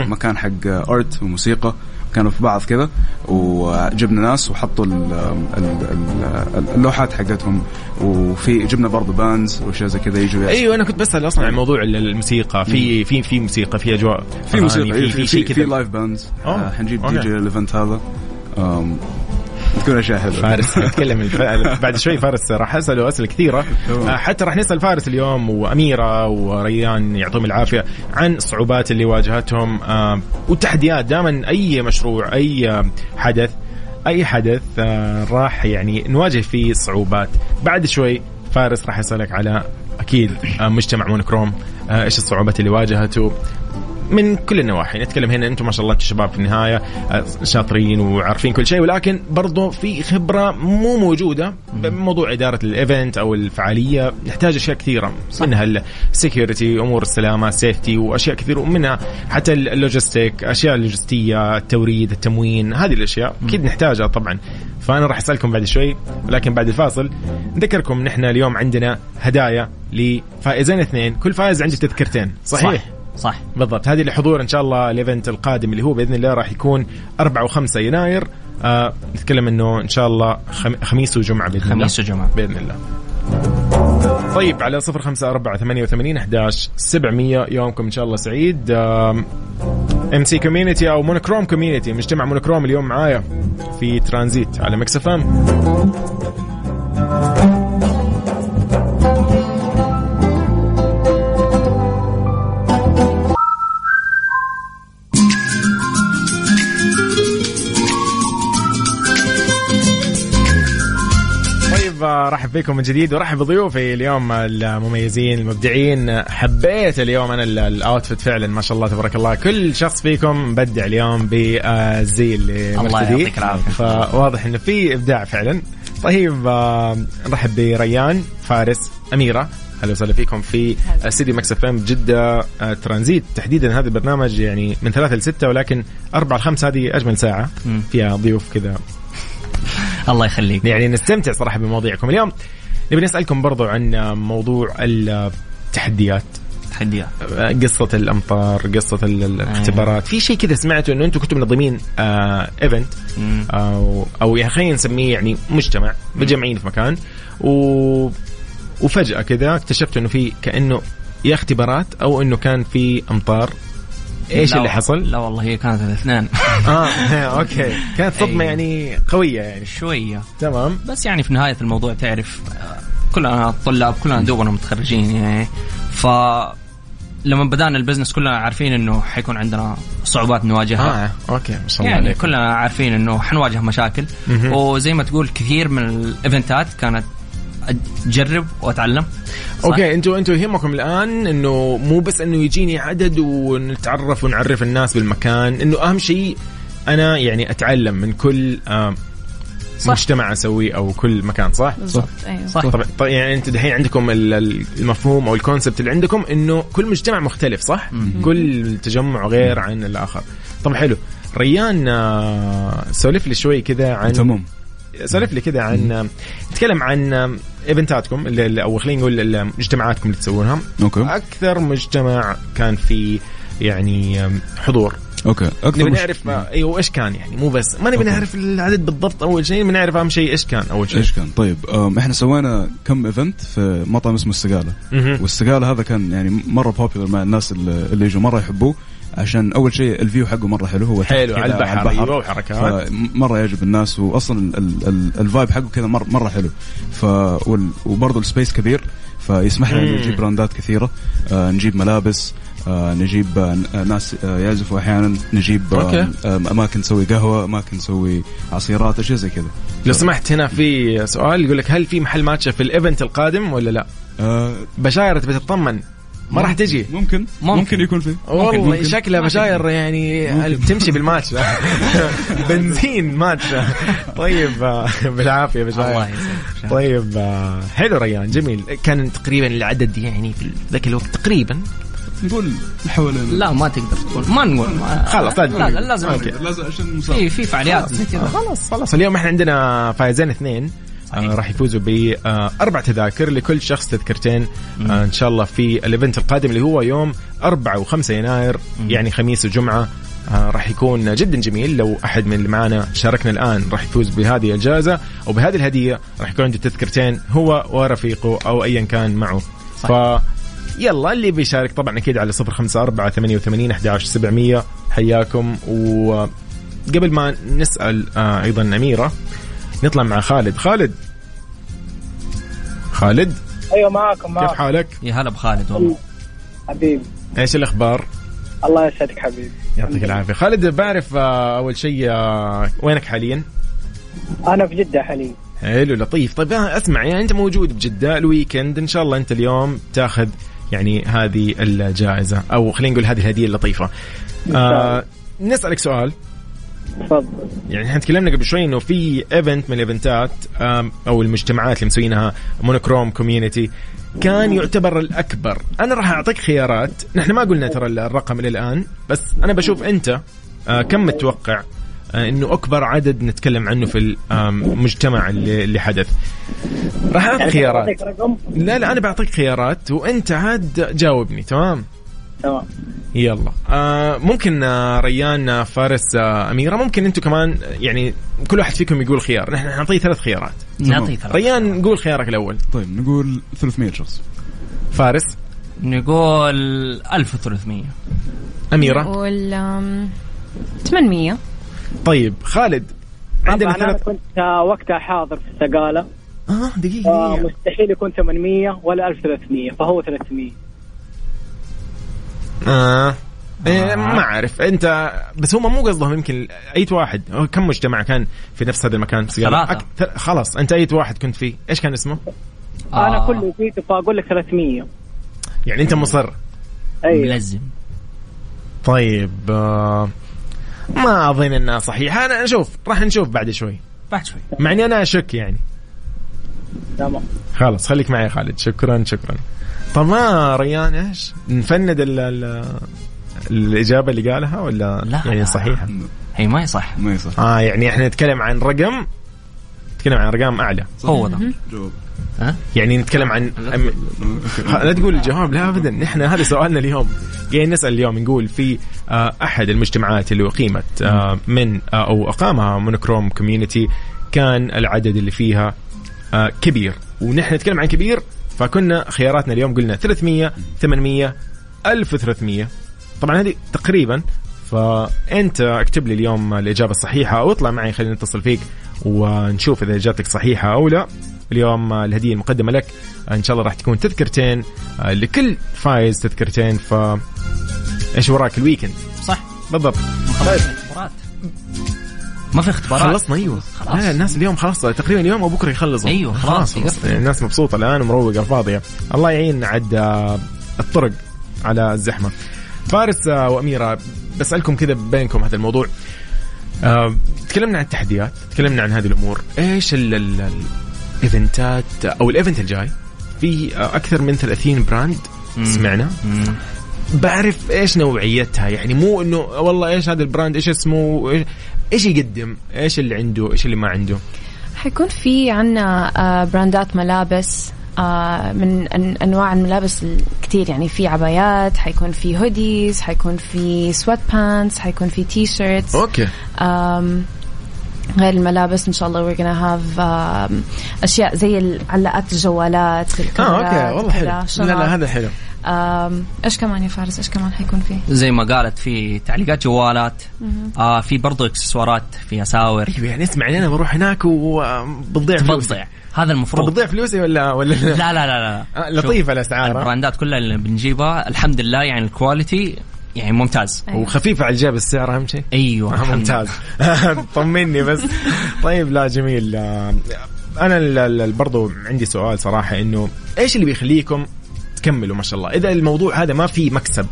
مكان حق art وموسيقى كانوا في بعض كذا وجبنا ناس وحطوا ال- ال- ال- اللوحات حقتهم وفي جبنا برضه bands وأشياء زي كذا يجوا أيوه أنا كنت بسأل أصلا عن موضوع ال- الموسيقى في في في موسيقى في أجواء. في موسيقى في, في شيء في كذا لايف باندز حنجيب. دي جي ال event هذا. تكون أشياء حلوة. فارس [LAUGHS] نتكلم الف... بعد شوي فارس راح أسأله أسئلة كثيرة. آه، حتى راح نسأل فارس اليوم وأميرة وريان يعطيهم العافية عن الصعوبات اللي واجهتهم. آه، والتحديات دائما أي مشروع أي آه، حدث أي حدث راح يعني نواجه فيه صعوبات. بعد شوي فارس راح يسالك على أكيد مجتمع مونوكروم. آه، إيش الصعوبات اللي واجهته؟ من كل النواحي. نتكلم هنا أنتم ما شاء الله أنتم شباب في النهاية آه، شاطرين وعارفين كل شيء ولكن برضو في خبرة مو موجودة بموضوع إدارة ال event أو الفعالية. نحتاج أشياء كثيرة منها ال security أمور السلامة ال safety وأشياء كثير ومنها حتى ال logistic أشياء اللوجستيه التوريد التموين هذه الأشياء. أكيد نحتاجها طبعا. فأنا راح أسألكم بعد شوي ولكن بعد الفاصل نذكركم نحن اليوم عندنا هدايا لفائزين اثنين. كل فائز عنده تذكرتين صحيح؟ صح. صح. بالضبط. هذه لحضور إن شاء الله ال event القادم اللي هو بإذن الله راح يكون 4 و5 يناير. آه نتكلم إنه إن شاء الله خم... خميس وجمعة بإذن الله. خميس وجمعة. بإذن الله. طيب على صفر خمسة أربعة ثمانية وثمانين أحداش سبعمية. يومكم إن شاء الله سعيد. MC community أو مونوكروم community مجتمع مونوكروم اليوم معايا في ترانزيت على مكس فيكم من جديد ورحب بضيوفي اليوم المميزين المبدعين. حبيت اليوم أنا ال- ال outfit فعلا ما شاء الله تبارك الله. كل شخص فيكم مبدع اليوم بالزي اللي الله. يعطيك العافية. فواضح انه في إبداع فعلا. طيب آه، نرحب بريان فارس أميرة. أهلا وسهلا فيكم في استديو مكس إف إم جدة آه، ترانزيت. تحديدا هذا البرنامج يعني من ثلاثة لستة ولكن أربعة لخمسة هذه أجمل ساعة مم. فيها ضيوف كذا. الله يخليك. يعني نستمتع صراحة بمواضيعكم اليوم. نبي نسألكم برضو عن موضوع التحديات. تحديات. قصة الأمطار قصة ال- الاختبارات. في شيء كذا سمعته أنه أنتم كنتم منظمين آه ايفنت. أو, أو يعني خلينا نسميه يعني مجتمع مجمعين في مكان. و وفجأة كذا اكتشفت أنه في كأنه يا اختبارات أو أنه كان في أمطار إيش اللي حصل؟ لا والله هي كانت الاثنين. [LAUGHS] آه okay. كانت [LAUGHS] صدمة أي. يعني قوية يعني. شوية. تمام. بس يعني في نهاية الموضوع تعرف آه، كلنا طلاب كلنا دوبنا متخرجين يعني. ف لما بدأنا ال business كلنا عارفين إنه حيكون عندنا صعوبات نواجهها. آه okay ما شاء الله يعني عليك. كلنا عارفين إنه حنواجه مشاكل. مهم. وزي ما تقول كثير من ال events ات كانت اجرب وأتعلم صح؟ okay أنتوا أنتوا يهمكم الآن إنه مو بس إنه يجيني عدد ونتعرف ونعرف الناس بالمكان إنه أهم شيء أنا يعني أتعلم من كل آه صح. مجتمع أسويه أو كل مكان صح؟ بالضبط أيوه صح طبعا طيب يعني انت دحين عندكم ال- ال- المفهوم أو ال concept اللي عندكم إنه كل مجتمع مختلف صح؟ كل تجمع غير عن الآخر. طب حلو ريان آه، سولف لي شوي كذا عن تمام سولف لي كذا عن نتكلم عن events اتكم أو خلينا نقول مجتمعاتكم اللي تسوونها. okay. أكثر مجتمع كان في يعني حضور. okay. أكثر نبي مش- نعرف أيوه إيش كان يعني؟ مو بس. ما نبي نعرف العدد بالضبط أول شيء نبي نعرف أهم شيء إيش كان أول شيء. إيش كان؟ طيب إحنا سوينا كم event في مطعم اسمه السقالة. والسقالة هذا كان يعني مرة popular مع الناس اللي اللي يجوا مرة يحبوه. عشان أول شيء ال view حقه مرة حلو هو حلو على البحر أيوه وحركات مرة يعجب الناس واصلا ال- ال- ال vibe حقه كذا مره مرة حلو. ف وبرضه ال space كبير فيسمح لنا نجيب brands ات كثيرة. آه نجيب ملابس آه نجيب آه ناس آه يعزفوا أحيانا. نجيب. آه آه أماكن نسوي قهوة أماكن نسوي عصيرات أشياء زي كذا. لو سمحت هنا في سؤال يقول لك هل في محل matcha في ال event القادم ولا لا؟ آه بشاير تبي تطمن ما راح تجي. ممكن. ممكن. ممكن يكون في. والله. شكلها بشاير يعني تمشي بال matcha. [LAUGHS] بنزين matcha. طيب آه، بالعافية الله بشاير يسلمك. طيب آه، حلو ريان جميل. كان تقريبا العدد يعني في ذاك الوقت تقريبا. نقول حوالي لا ما تقدر تقول. ما نقول. خلاص لا لازم. لازم عشان. في في فعاليات زي كذا. خلاص خلاص اليوم إحنا عندنا فائزين اثنين. آه راح يفوزوا بأربع تذاكر لكل شخص تذكرتين آه إن شاء الله في الايفنت القادم اللي هو يوم 4 و5 يناير يعني خميس وجمعة آه راح يكون جدا جميل. لو أحد من اللي معنا شاركنا الآن راح يفوز بهذه الجائزة وبهذه الهدية راح يكون عنده تذكرتين هو ورفيقه أو ايا كان معه. ف يلا اللي بيشارك طبعا أكيد على 054 88 11 700 حياكم. وقبل ما نسأل آه أيضا أميرة نطلع مع خالد. خالد. خالد. أيوه معاكم كيف معاكم حالك؟ يا هلا بخالد والله. حبيبي. إيش الأخبار؟ الله يسعدك حبيبي. يعطيك العافية. خالد بعرف آه أول شيء آه وينك حاليا؟ أنا في جدة حاليا. حلو لطيف. طيب آه، أسمع يعني أنت موجود بجده ال weekend إن شاء الله أنت اليوم تأخذ يعني هذه الجائزة أو خلينا نقول هذه الهدية اللطيفة. آه نسألك سؤال. تفضل. يعني إحنا تكلمنا قبل شوي إنه في event من ال events ات أو المجتمعات اللي مسوينها مونوكروم community كان يعتبر الأكبر. أنا راح أعطيك خيارات. نحن ما قلنا ترى الرقم إلى الآن بس أنا بشوف أنت آه، كم متوقع آه، إنه أكبر عدد نتكلم عنه في المجتمع اللي, اللي حدث. راح أعطيك يعني خيارات. لا لا أنا بعطيك خيارات وأنت عاد جاوبني تمام؟ تمام. يلا. آه ممكن آه ريان آه فارس آه أميرة ممكن أنتم كمان آه، يعني كل واحد فيكم يقول خيار. نحن نعطيه ثلاث خيارات. نعطي ثلاث ريان قول خيارك الأول. طيب نقول 300 شخص. فارس؟ نقول 1300 أميرة؟ نقول آم، 800 طيب خالد عندنا طبعا أنا ثلاث كنت آه، وقتها حاضر في السقاله آه دقيقة. دقيقه فمستحيل يكون 800 ولا 1300 فهو 300 آه. إيه ما أعرف. انت بس هم مو قصدهم يمكن اي واحد. كم مجتمع كان في نفس هذا المكان؟ ثلاثة. أكثر خلاص أنت اي واحد كنت فيه. إيش كان اسمه؟ أنا آه. كله جيت فاقول لك 300 يعني أنت مصر. أيوه ملزم. طيب آه ما أظن إنها صحيحة. أنا نشوف راح نشوف بعد شوي. بعد شوي. مع إني أنا أشك يعني. تمام. خلاص خليك معي يا خالد. شكرا شكرا. طب ما ريان إيش؟ نفند ال ال الإجابة اللي قالها ولا لا. يعني صحيحة؟ هي ما يصح ما يصح آه يعني إحنا نتكلم عن رقم نتكلم عن ارقام أعلى. هو ده. جواب. ها؟ يعني نتكلم عن أم... لا تقول الجواب لا ابدا. نحن هذا سؤالنا اليوم. يعني نسأل اليوم نقول في آه، أحد المجتمعات اللي أقيمت آه، من آه، أو أقامها مونوكروم community كان العدد اللي فيها كبير. ونحن نتكلم عن كبير فكنا خياراتنا اليوم قلنا 300 800 1300 طبعا هذه تقريبا فأنت اكتب لي اليوم الإجابة الصحيحة أو اطلع معي خلينا نتصل فيك ونشوف إذا إجابتك صحيحة أو لا. اليوم الهدية المقدمة لك إن شاء الله راح تكون تذكرتين آه، لكل فايز تذكرتين ف إيش وراك الويكند صح. بالضبط. اختبارات ما في اختبارات. خلصنا أيوه. خلاص. لا الناس اليوم خلاص تقريبا اليوم أو بكرة يخلصوا. أيوة، خلاص، خلاص, خلاص. الناس مبسوطة الآن ومروقة فاضيه الله يعين عد آه، الطرق على الزحمة. فارس آه، وأميرة بسألكم كذا بينكم هذا الموضوع. آه، تكلمنا عن التحديات تكلمنا عن هذه الأمور. إيش ال- ال- ال- الإيفنتات أو ال event الجاي؟ في آه، أكثر من 30 brand. سمعنا. مم. بعرف إيش نوعيتها. يعني مو إنه والله إيش هذا ال brand إيش اسمه إيش, إيش يقدم إيش اللي عنده إيش اللي ما عنده. حيكون في عنا آه، براندات ملابس آه، من أن- أنواع الملابس الكثير يعني في عبايات حيكون في hoodies حيكون في sweatpants حيكون في T-shirts okay غير الملابس إن شاء الله we're gonna have um, أشياء زي علاقات الجوالات آه الكاميرات okay والله حلو. لا. لا هذا حلو. إيش كمان يا فارس؟ إيش كمان حيكون فيه؟ زي ما قالت في تعليقات جوالات. آه في برضو إكسسوارات في أساور. أيوه يعني اسمع أنا بروح هناك وبتضيع فلوسي. هذا المفروض. بتضيع فلوسي ولا ولا لا؟ لا لا لا آه، الأسعار، ها؟ البراندات كلها اللي بنجيبها الحمد لله يعني ال quality يعني ممتاز. وخفيفة على الجيب السعر أهم شيء. أيوه آه، ممتاز. [LAUGHS] طمني بس. طيب لا جميل. آه، أنا ال- ال- برضو عندي سؤال صراحة إنه إيش اللي بيخليكم تكملوا ما شاء الله. إذا الموضوع هذا ما في مكسب.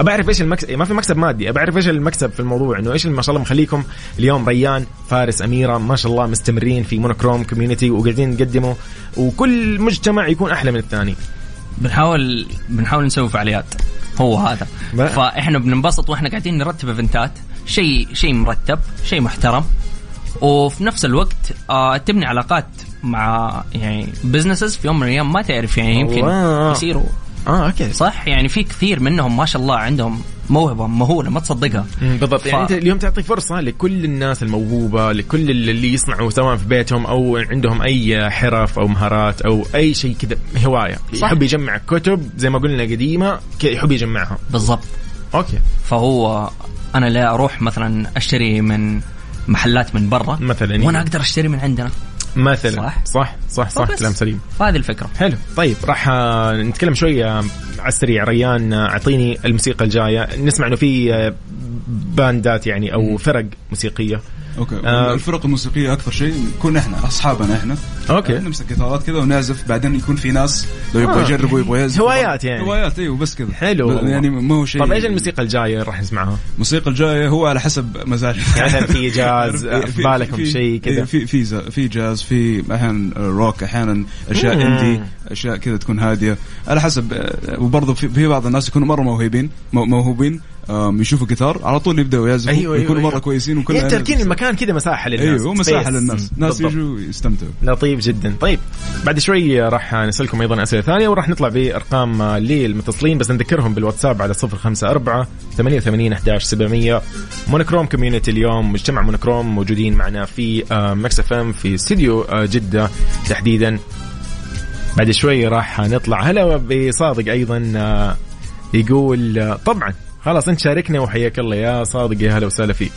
بعرف إيش المكسب ما في مكسب مادي. بعرف إيش المكسب في الموضوع. إنه إيش ما شاء الله مخليكم اليوم ريان فارس أميرة ما شاء الله مستمرين في Monochrome Community وقاعدين نقدموا. وكل مجتمع يكون أحلى من الثاني. بنحاول بنحاول نسوي فعاليات. هو هذا. بقى. فإحنا بننبسط وإحنا قاعدين نرتب ايفنتات شيء شيء مرتب شيء محترم. وفي نفس الوقت آه تبني علاقات مع يعني businesses في يوم من الأيام ما تعرف يعني يمكن. يصيروا. آه okay. صح؟ يعني في كثير منهم ما شاء الله عندهم موهبة مهولة ما تصدقها. بالضبط. ف- يعني أنت اليوم تعطي فرصة لكل الناس الموهوبة لكل اللي يصنعوا سواء في بيتهم أو عندهم أي حرف أو مهارات أو أي شيء كذا هواية. صح. يحب يجمع كتب زي ما قلنا قديمة يحب يجمعها. بالضبط. okay. فهو أنا لا أروح مثلا أشتري من محلات من برا مثلاً. وأنا أقدر أشتري من عندنا. مثلا. صح. صح صح صح. كلام سليم. فهذه الفكرة. حلو. طيب راح آه، نتكلم شوي آه، على السريع. ريان آه، أعطيني الموسيقى الجاية. نسمع إنه في باندات يعني أو فرق موسيقية. okay آه. الفرق الموسيقية أكثر شيء نكون إحنا أصحابنا إحنا okay. آه، نمسك جيتارات كذا ونعزف بعدين يكون في ناس لو يبغى آه. يجربوا يبغى يعزف هوايات يعني. هوايات إيوه بس كذا حلو يعني ما هو شيء طب إيش الموسيقى الجاية راح نسمعها؟ الموسيقى الجاية هو على حسب مزاج يعني في [LAUGHS] جاز، في بالكم شيء كذا؟ إيه، في في في جاز في أحيانا روك أحيانا أشياء. indie أشياء كذا تكون هادية على حسب آه، وبرضه في, بعض الناس يكونوا مرة موهوبين مو- موهوبين يشوفوا جيتار على طول يبداوا يعزفوا أيوه يكونوا مرة أيوة. كويسين وكل يعني تركين المكان كذا مساحة للناس. أيوه مساحة. للناس. ناس. يجوا يستمتعوا. لطيف جدا. طيب بعد شوي راح نسألكم أيضا أسئلة ثانية وراح نطلع بأرقام للمتصلين بس نذكرهم بالواتساب على 054 88 11 700 Monochrome Community اليوم مجتمع Monochrome موجودين معنا في Mix FM في استديو آه، جدة تحديدا. بعد شوي راح نطلع. هلا بصادق أيضا آه، يقول آه، طبعا خلاص انت شاركنا وحياك الله يا صادق يا هلا وسهلا فيك.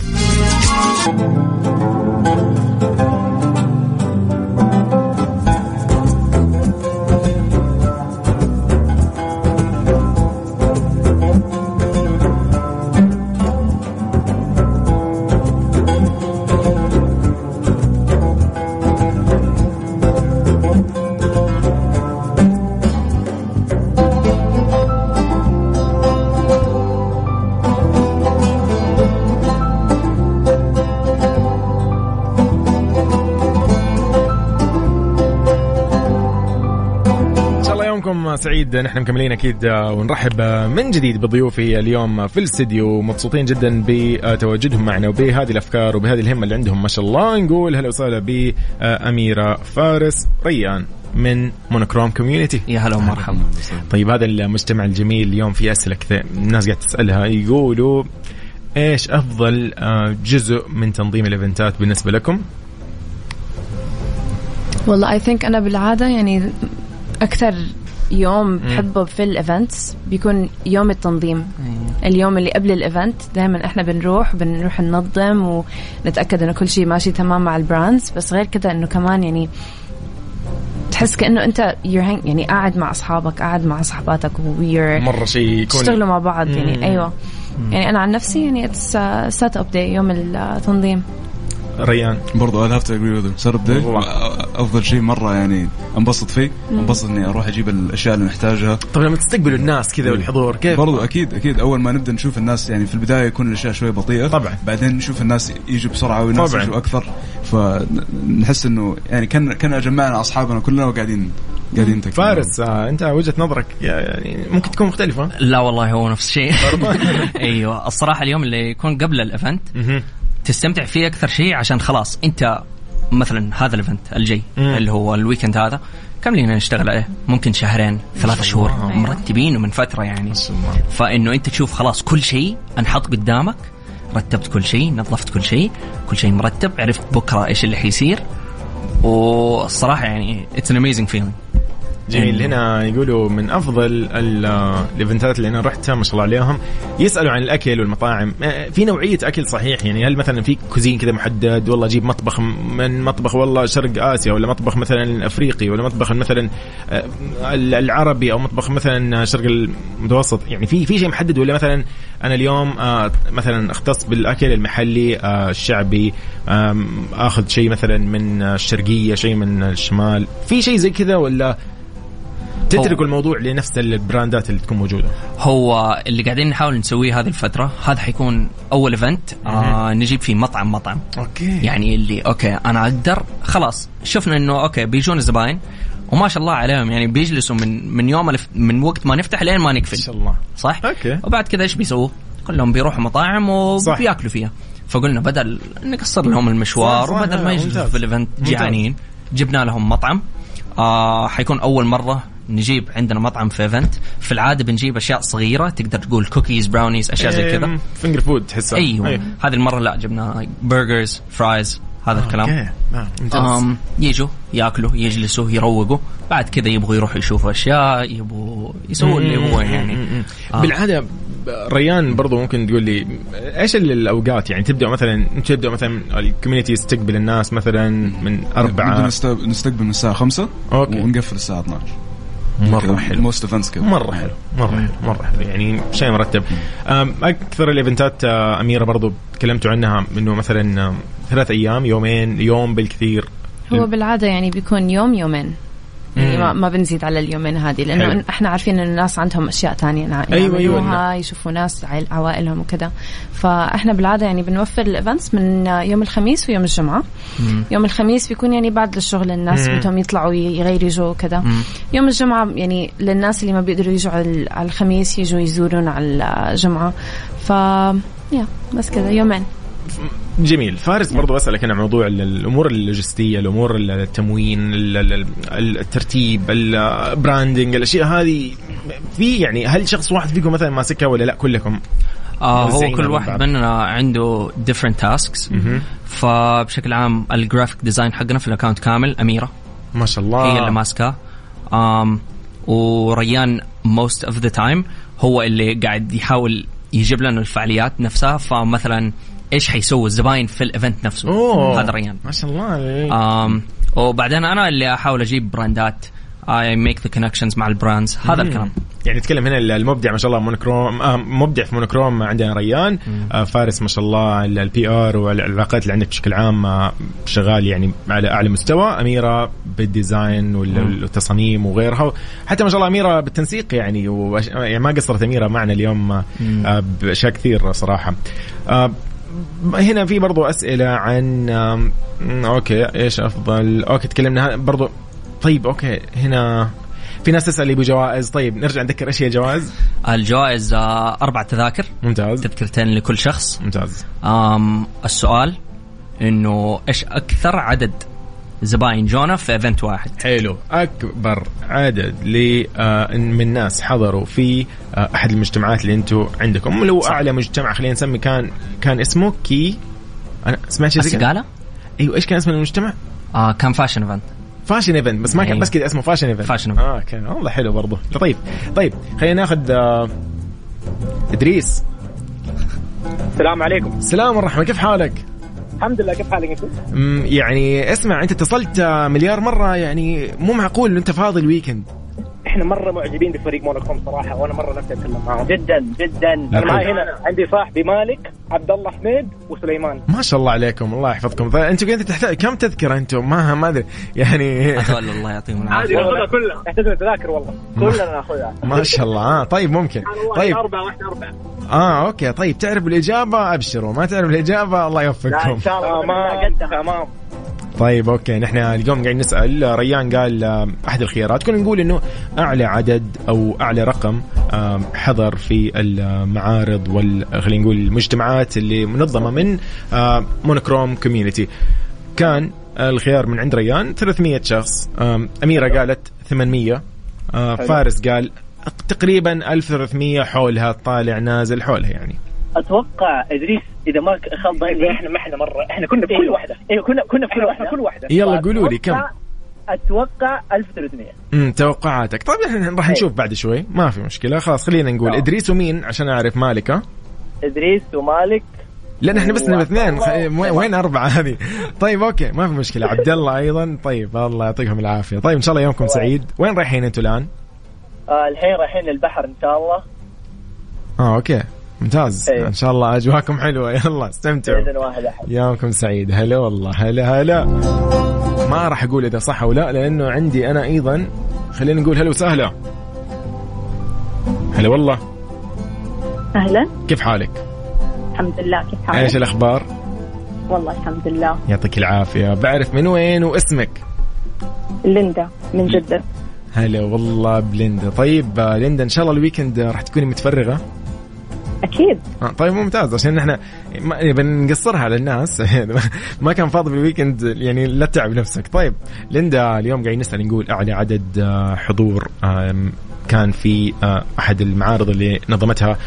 سعيد نحن مكملين أكيد آه، ونرحب آه، من جديد بضيوفي اليوم في الاستديو مبسوطين جدا بتواجدهم معنا وبهذه الأفكار وبهذه الهمة اللي عندهم ما شاء الله. نقول هلا وسهلا باميره فارس ريان من Monochrome Community يا هلا ومرحبا. طيب هذا المجتمع الجميل اليوم في أسئلة كثير الناس قاعدة تسألها يقولوا إيش أفضل آه، جزء من تنظيم الإيفنتات بالنسبة لكم؟ والله I think أنا بالعادة يعني أكثر يوم بحبه في ال events بيكون يوم التنظيم. اليوم اللي قبل ال event دائما إحنا بنروح بنروح ننظم ونتأكد إنه كل شيء ماشي تمام مع ال brands بس غير كده إنه كمان يعني تحس كأنه أنت يعني قاعد مع أصحابك قاعد مع صحباتك we're مرة شيء يكون تشتغلوا مع بعض مم. يعني أيوه يعني أنا عن نفسي يعني it's set up day يوم التنظيم. ريان. برضو I have to agree with him. داي والله. أفضل شيء مرة يعني أنبسط فيه أنبسط إني أروح أجيب الأشياء اللي نحتاجها. طيب لما تستقبلوا الناس كذا والحضور كيف؟ برضو أكيد أكيد. أول ما نبدأ نشوف الناس يعني في البداية يكون الأشياء شوي بطيئة. طبعاً. بعدين نشوف الناس يجوا بسرعة والناس طبعاً. يجوا أكثر فنحس إنه يعني كان كان جمعنا أصحابنا كلنا وقاعدين قاعدين تكلم. فارس آه أنت وجهة نظرك يعني ممكن تكون مختلفة. لا والله هو نفس الشيء. [LAUGHS] أيوه. الصراحة اليوم اللي يكون قبل ال event. تستمتع فيه أكثر شيء عشان خلاص أنت مثلا هذا ال event الجاي مم. اللي هو ال weekend هذا كم لينا نشتغل عليه. ممكن شهرين ثلاثة شهور مرتبين من فترة يعني. فإنه أنت تشوف خلاص كل شيء أنحط قدامك رتبت كل شيء نظفت كل شيء كل شيء مرتب عرفت بكرة إيش اللي حيصير. والصراحة يعني it's an amazing feeling جميل. هنا يقولوا من أفضل ال- الإيفنتات اللي أنا رحتها ما شاء الله عليهم يسألوا عن الأكل والمطاعم. آه، في نوعية أكل صحيح؟ يعني هل مثلا في كوزين كذا محدد؟ والله أجيب مطبخ من مطبخ والله شرق آسيا ولا مطبخ مثلا أفريقي ولا مطبخ مثلا آه، العربي أو مطبخ مثلا شرق المتوسط؟ يعني في في شيء محدد؟ ولا مثلا أنا اليوم آه، مثلا أختص بالأكل المحلي الشعبي آخذ شيء مثلا من الشرقية شيء من الشمال. في شيء زي كذا ولا تتركوا الموضوع لنفس البراندات اللي تكون موجودة هو اللي قاعدين نحاول نسويه هذه الفترة هذا حيكون أول event آه نجيب فيه مطعم مطعم okay يعني اللي okay أنا أقدر خلاص شفنا إنه okay بيجون الزباين وما شاء الله عليهم يعني بيجلسوا من من يوم الف... من وقت ما نفتح لين ما نقفل شاء الله صح؟ okay. وبعد كذا إيش بيسووا؟ كلهم بيروحوا مطاعم. وبياكلوا فيها فقلنا بدل نقصر لهم المشوار وبدل ما يجلسوا. في ال event ممتاز. جيعانين جبنا لهم مطعم آه حيكون أول مرة نجيب عندنا مطعم في event في العادة بنجيب أشياء صغيرة تقدر تقول cookies brownies أشياء زي كذا. finger food تحسها أيوه أيوة. هذه المرة لا جبنا burgers fries هذا الكلام. okay آه، ممتاز. أم يجوا ياكلوا يجلسوا يروقوا. بعد كذا يبغوا يروحوا يشوفوا أشياء يبغوا يسووا اللي يبغوه يعني. آه. بالعادة ريان برضو ممكن تقول لي إيش ال- الأوقات يعني؟ تبدأ مثلا تبدأ مثلا ال community يستقبل الناس مثلا من نست- نستقبل من الساعة 5 okay. ونقفل الساعة 12 مرة حلو. most events كذا. مرة حلو. مرة حلو. مرة حلو. يعني شيء مرتب. أم، أكثر الإيفنتات آه، أميرة برضو تكلمتوا عنها إنه مثلا ثلاث أيام يومين يوم بالكثير. هو بالعادة يعني بيكون يوم يومين. يعني ما, ما بنزيد على اليومين هذه حلو. لأنه إحنا عارفين إن الناس عندهم أشياء ثانية أيوة، أيوة، يعملوها يشوفوا ناس عوائلهم وكذا. فإحنا بالعادة يعني بنوفر ال events من يوم الخميس ويوم الجمعة. يوم الخميس بيكون يعني بعد الشغل الناس مم. بدهم يطلعوا يغيروا جو وكذا. يوم الجمعة يعني للناس اللي ما بيقدروا يجوا على الخميس يجوا يزورونا على الجمعة. ف yeah بس كذا يومين. جميل. فارس برضو أسألك أنا عن موضوع ال- الأمور اللوجستية الأمور ال- التموين ال- ال- ال- الترتيب ال branding الأشياء هذه في يعني هل شخص واحد فيكم مثلا ماسكها ولا لا؟ كلكم. آه هو كل واحد. مننا عنده different tasks. فبشكل عام ال graphic design حقنا في ال account كامل أميرة. ما شاء الله. هي اللي ماسكاه um, وريان most of the time هو اللي قاعد يحاول يجيب لنا الفعاليات نفسها. فمثلا إيش حيسوي الزباين في ال event نفسه. أوه. هذا ريان ما شاء الله آم وبعدين أنا اللي أحاول أجيب براندات. I make the connections مع ال brands. هذا الكلام. يعني نتكلم هنا المبدع ما شاء الله مونوكروم آه مبدع في مونوكروم عندنا ريان. آه فارس ما شاء الله ال PR والعلاقات اللي عندك بشكل عام آه شغال يعني على أعلى مستوى. أميرة بال design وال- والتصاميم وغيرها. حتى ما شاء الله أميرة بالتنسيق يعني. يعني ما قصرت أميرة معنا اليوم بأشياء كثير صراحة. هنا في برضو أسئلة عن okay إيش أفضل؟ okay تكلمنا برضو. طيب okay هنا في ناس تسأل يبغوا جوائز. طيب نرجع نذكر إيش هي جوائز. الجوائز آه، أربع تذاكر. ممتاز. تذكرتين لكل شخص. ممتاز. السؤال إنه إيش أكثر عدد زباين جونا في event واحد. حلو. أكبر عدد ل آه، من ناس حضروا في آه، أحد المجتمعات اللي أنتم عندكم. لو صح. أعلى مجتمع خلينا نسمي كان كان اسمه كي. أنا سمعت شيء زي كذا؟ أيوه إيش كان اسم المجتمع؟ آه كان fashion event. fashion event بس ما كان أيوة. بس كذا اسمه fashion event. fashion event. آه okay والله حلو برضه. لطيف طيب خلينا ناخذ آه، إدريس. السلام عليكم. السلام والرحمة كيف حالك؟ الحمد لله كيف حالك؟ أمم، يعني اسمع أنت اتصلت مليار مرة يعني مو معقول إنت فاضي ال weekend إحنا مرة معجبين بفريق مونوكروم صراحة وأنا مرة نفسي أتكلم معاهم. جدا جدا. أنا معي هنا عندي صاحبي مالك عبد الله حميد وسليمان. ما شاء الله عليكم الله يحفظكم. فانتوا قاعدين تحتاج كم تذكرة أنتم ما ما أدري. يعني الله يعطيهم العافية. ناخذها كلها. نحتاج تذاكر والله. كلنا ناخذها ما شاء الله. آه طيب ممكن. طيب. أربعة واحدة أربعة. آه okay. طيب تعرف الإجابة؟ أبشروا. ما تعرف الإجابة؟ الله لا يوفقكم إن شاء الله. تمام. طيب okay. نحن اليوم قاعدين نسأل ريان قال آه، أحد الخيارات. كنا نقول إنه أعلى عدد أو أعلى رقم آه، حضر في المعارض وال خلينا نقول المجتمعات اللي منظمة من آه، مونوكروم community كان الخيار من عند ريان 300 شخص. أميرة قالت 800 آه، فارس قال تقريبا 1300 حولها طالع نازل حولها يعني. أتوقع إدريس إذا ما خاب ظني إحنا ما إحنا مرة. إحنا كنا بكل أيوه واحدة. أيوه كنا كنا في كل إحنا واحدة. كل واحدة. يلا قولوا لي كم؟ أتوقع- أتوقع 1300 امم توقعاتك. طيب إحنا راح نشوف بعد شوي. ما في مشكلة. خلاص خلينا نقول تمام. إدريس ومين؟ عشان أعرف مالكه إدريس ومالك. لأن إحنا بس نبي. اثنين. خ- وين وين أربعة هذه؟ طيب أوكي ما في مشكلة. [LAUGHS] عبد الله أيضا. طيب الله يعطيكم العافية. طيب إن شاء الله يومكم سعيد. وين رايحين أنتوا الآن؟ آه الحين رايحين للبحر إن شاء الله. آه أوكي. ممتاز. أيوه. إن شاء الله اجواكم حلوة. [LAUGHS] يلا استمتعوا. بإذن واحد أحد. يومكم سعيد. هلا والله. هلا هلا. ما راح أقول إذا صح أو لا لأنه عندي أنا أيضا خلينا نقول هلا وسهلا. هلا والله. أهلا. كيف حالك؟ الحمد لله. كيف إيش حالك؟ الأخبار؟ والله الحمد لله. يعطيك العافية. بعرف من وين واسمك؟ ليندا من جدة. هلا والله بليندا. طيب آه، ليندا إن شاء الله ال weekend راح تكوني متفرغة. أكيد. آه، طيب ممتاز عشان إحنا يعني بنقصرها على الناس. [LAUGHS] ما كان فاضي بال weekend يعني لا تتعب نفسك. طيب ليندا اليوم قاعدين نسأل نقول أعلى عدد آه، حضور كان في آه، أحد المعارض اللي نظمتها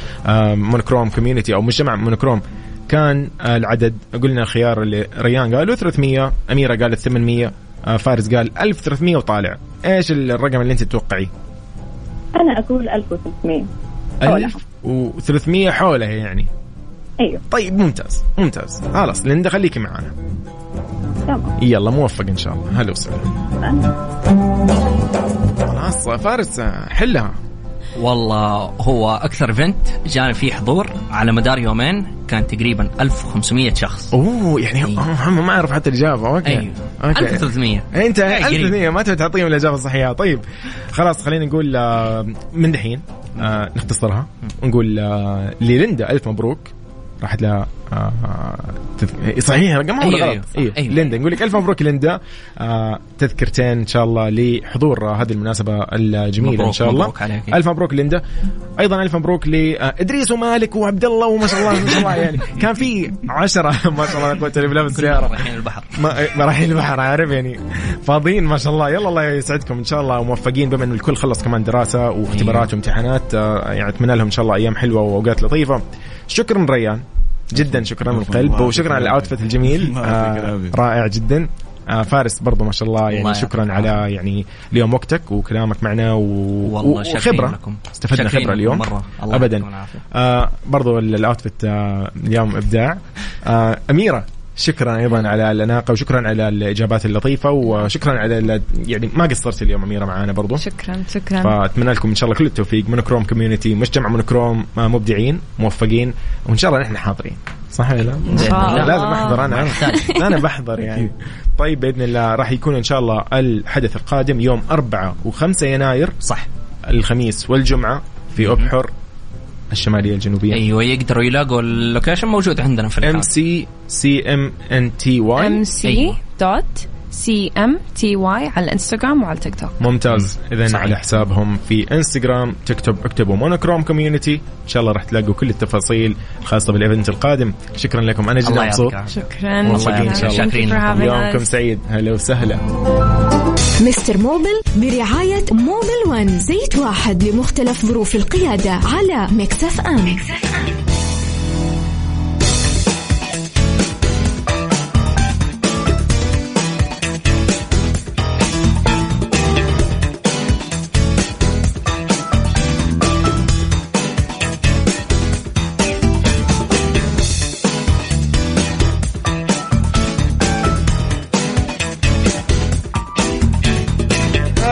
مونوكروم community أو مجتمع مونوكروم كان العدد قلنا الخيار اللي ريان قالوا 300 أميرة قالت 800 فارس قال 1300 وطالع. إيش الرقم اللي أنت تتوقعيه؟ أنا أقول 1300 1000 و300 حوله يعني. أيوه. طيب ممتاز ممتاز. خلاص لندا خليكي معانا تمام. يلا موفق إن شاء الله. هلا وسهلا. خلاص فارس حلها. والله هو أكثر ايفنت جاني فيه حضور على مدار يومين كان تقريبا 1500 شخص. أوه يعني إيه. آه، هم ما أعرف حتى الإجابة. okay. أيوه. okay. 1300 إيه، أنت إيه، 1300 ما تبي تعطيهم الإجابة الصحيحة. طيب خلاص خلينا نقول آه، من دحين. آه، نختصرها. ونقول آه، لليندا ألف مبروك. راحت لها تذ... صحيح رقمها ولا أيوه، غلط؟ صح. أيوه أيوه. ليندا نقول لك ألف مبروك ليندا. آه، تذكرتين إن شاء الله لحضور آه، هذه المناسبة الجميلة إن شاء الله. مبروك عليك. ألف مبروك ليندا. أيضا ألف مبروك لادريس ومالك وعبد الله وما شاء الله ما شاء الله يعني كان في عشرة [LAUGHS] ما شاء الله لا قوه الا بالله بالسياره رايحين البحر. ما ما رايحين البحر عارف يعني. فاضيين ما شاء الله. يلا الله يسعدكم إن شاء الله وموفقين بما إن الكل خلص كمان دراسة واختبارات وامتحانات. آه، يعني أتمنى لهم إن شاء الله أيام حلوة وأوقات لطيفة. شكرا ريان. جدا شكرا من القلب وشكرا على. ال outfit الجميل. الله يعطيك آه، العافية. رائع جدا. آه فارس برضو ما شاء الله يعني الله شكرا على يعني اليوم وقتك وكلامك معنا و... وخبرة. لكم. استفدنا خبرة اليوم. مرة. الله ابدا. آه برضو ال- ال outfit آه اليوم إبداع. آه أميرة. شكرا أيضا على الاناقه وشكرا على الاجابات اللطيفه وشكرا على يعني ما قصرت اليوم اميره معانا برضو شكرا شكرا فاتمنى لكم ان شاء الله كل التوفيق مونوكروم community مجتمع مونوكروم آه، مبدعين موفقين وان شاء الله نحن حاضرين صح ولا لا؟ إن شاء الله. لازم احضر أنا. أنا بحضر يعني طيب باذن الله راح يكون ان شاء الله الحدث القادم يوم 4 و5 يناير صح الخميس والجمعه في ابحر الشمالية الجنوبية. أيوه يقدروا يلاقوا ال location موجود عندنا في ام الحال سي سي ام ان تي واي ام سي. dot CMTY على الانستغرام وعلى التيك توك ممتاز اذا. على حسابهم في انستغرام تكتب اكتبوا Monochrome Community إن شاء الله راح تلاقوا كل التفاصيل الخاصه بال event القادم. شكرا لكم. أنا جدا الله يعطيك مبسوط. شكرا. موفقين إن شاء الله. يومكم. سعيد. هلا وسهلا. مستر موبل برعاية موبل ون زيت واحد لمختلف ظروف القيادة على Mix FM.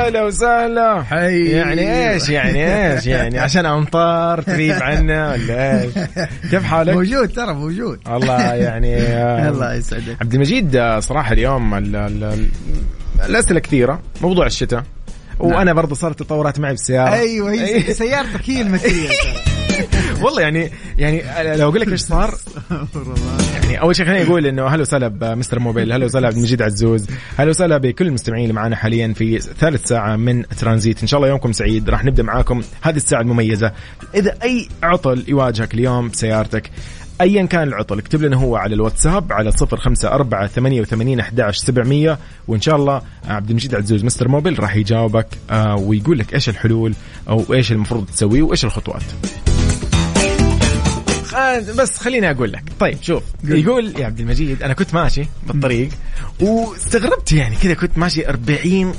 هلا وسهلا. حي. يعني إيش؟ يعني إيش؟ يعني عشان أمطار تغيب عنا ولا إيش؟ كيف حالك؟ موجود ترى موجود. والله يعني [LAUGHS] آه، الله يسعدك. عبد المجيد آه، صراحة اليوم ال ال ال الأسئلة كثيرة موضوع الشتاء. وأنا برضه صارت تطورات معي بالسياره أيوه هي سيارتك هي المثيرة [LAUGHS] والله يعني يعني لو أقول لك إيش صار يعني أول شيء خليني أقول إنه أهلا وسهلا بمستر موبيل أهلا وسهلا عبد المجيد عزوز أهلا وسهلا بكل المستمعين اللي معنا حاليا في ثالث ساعة من ترانزيت. إن شاء الله يومكم سعيد راح نبدأ معاكم هذه الساعة المميزة. إذا أي عطل يواجهك اليوم بسيارتك ايا كان العطل اكتب لنا هو على الواتساب على صفر خمسة أربعة ثمانية وثمانين أحداش سبعمية وإن شاء الله عبد المجيد عزوز مستر موبيل راح يجاوبك آه ويقول لك إيش الحلول أو إيش المفروض تسويه وإيش الخطوات. بس خليني أقول لك. طيب شوف يقول يا عبد المجيد أنا كنت ماشي بالطريق واستغربت يعني كذا كنت ماشي 40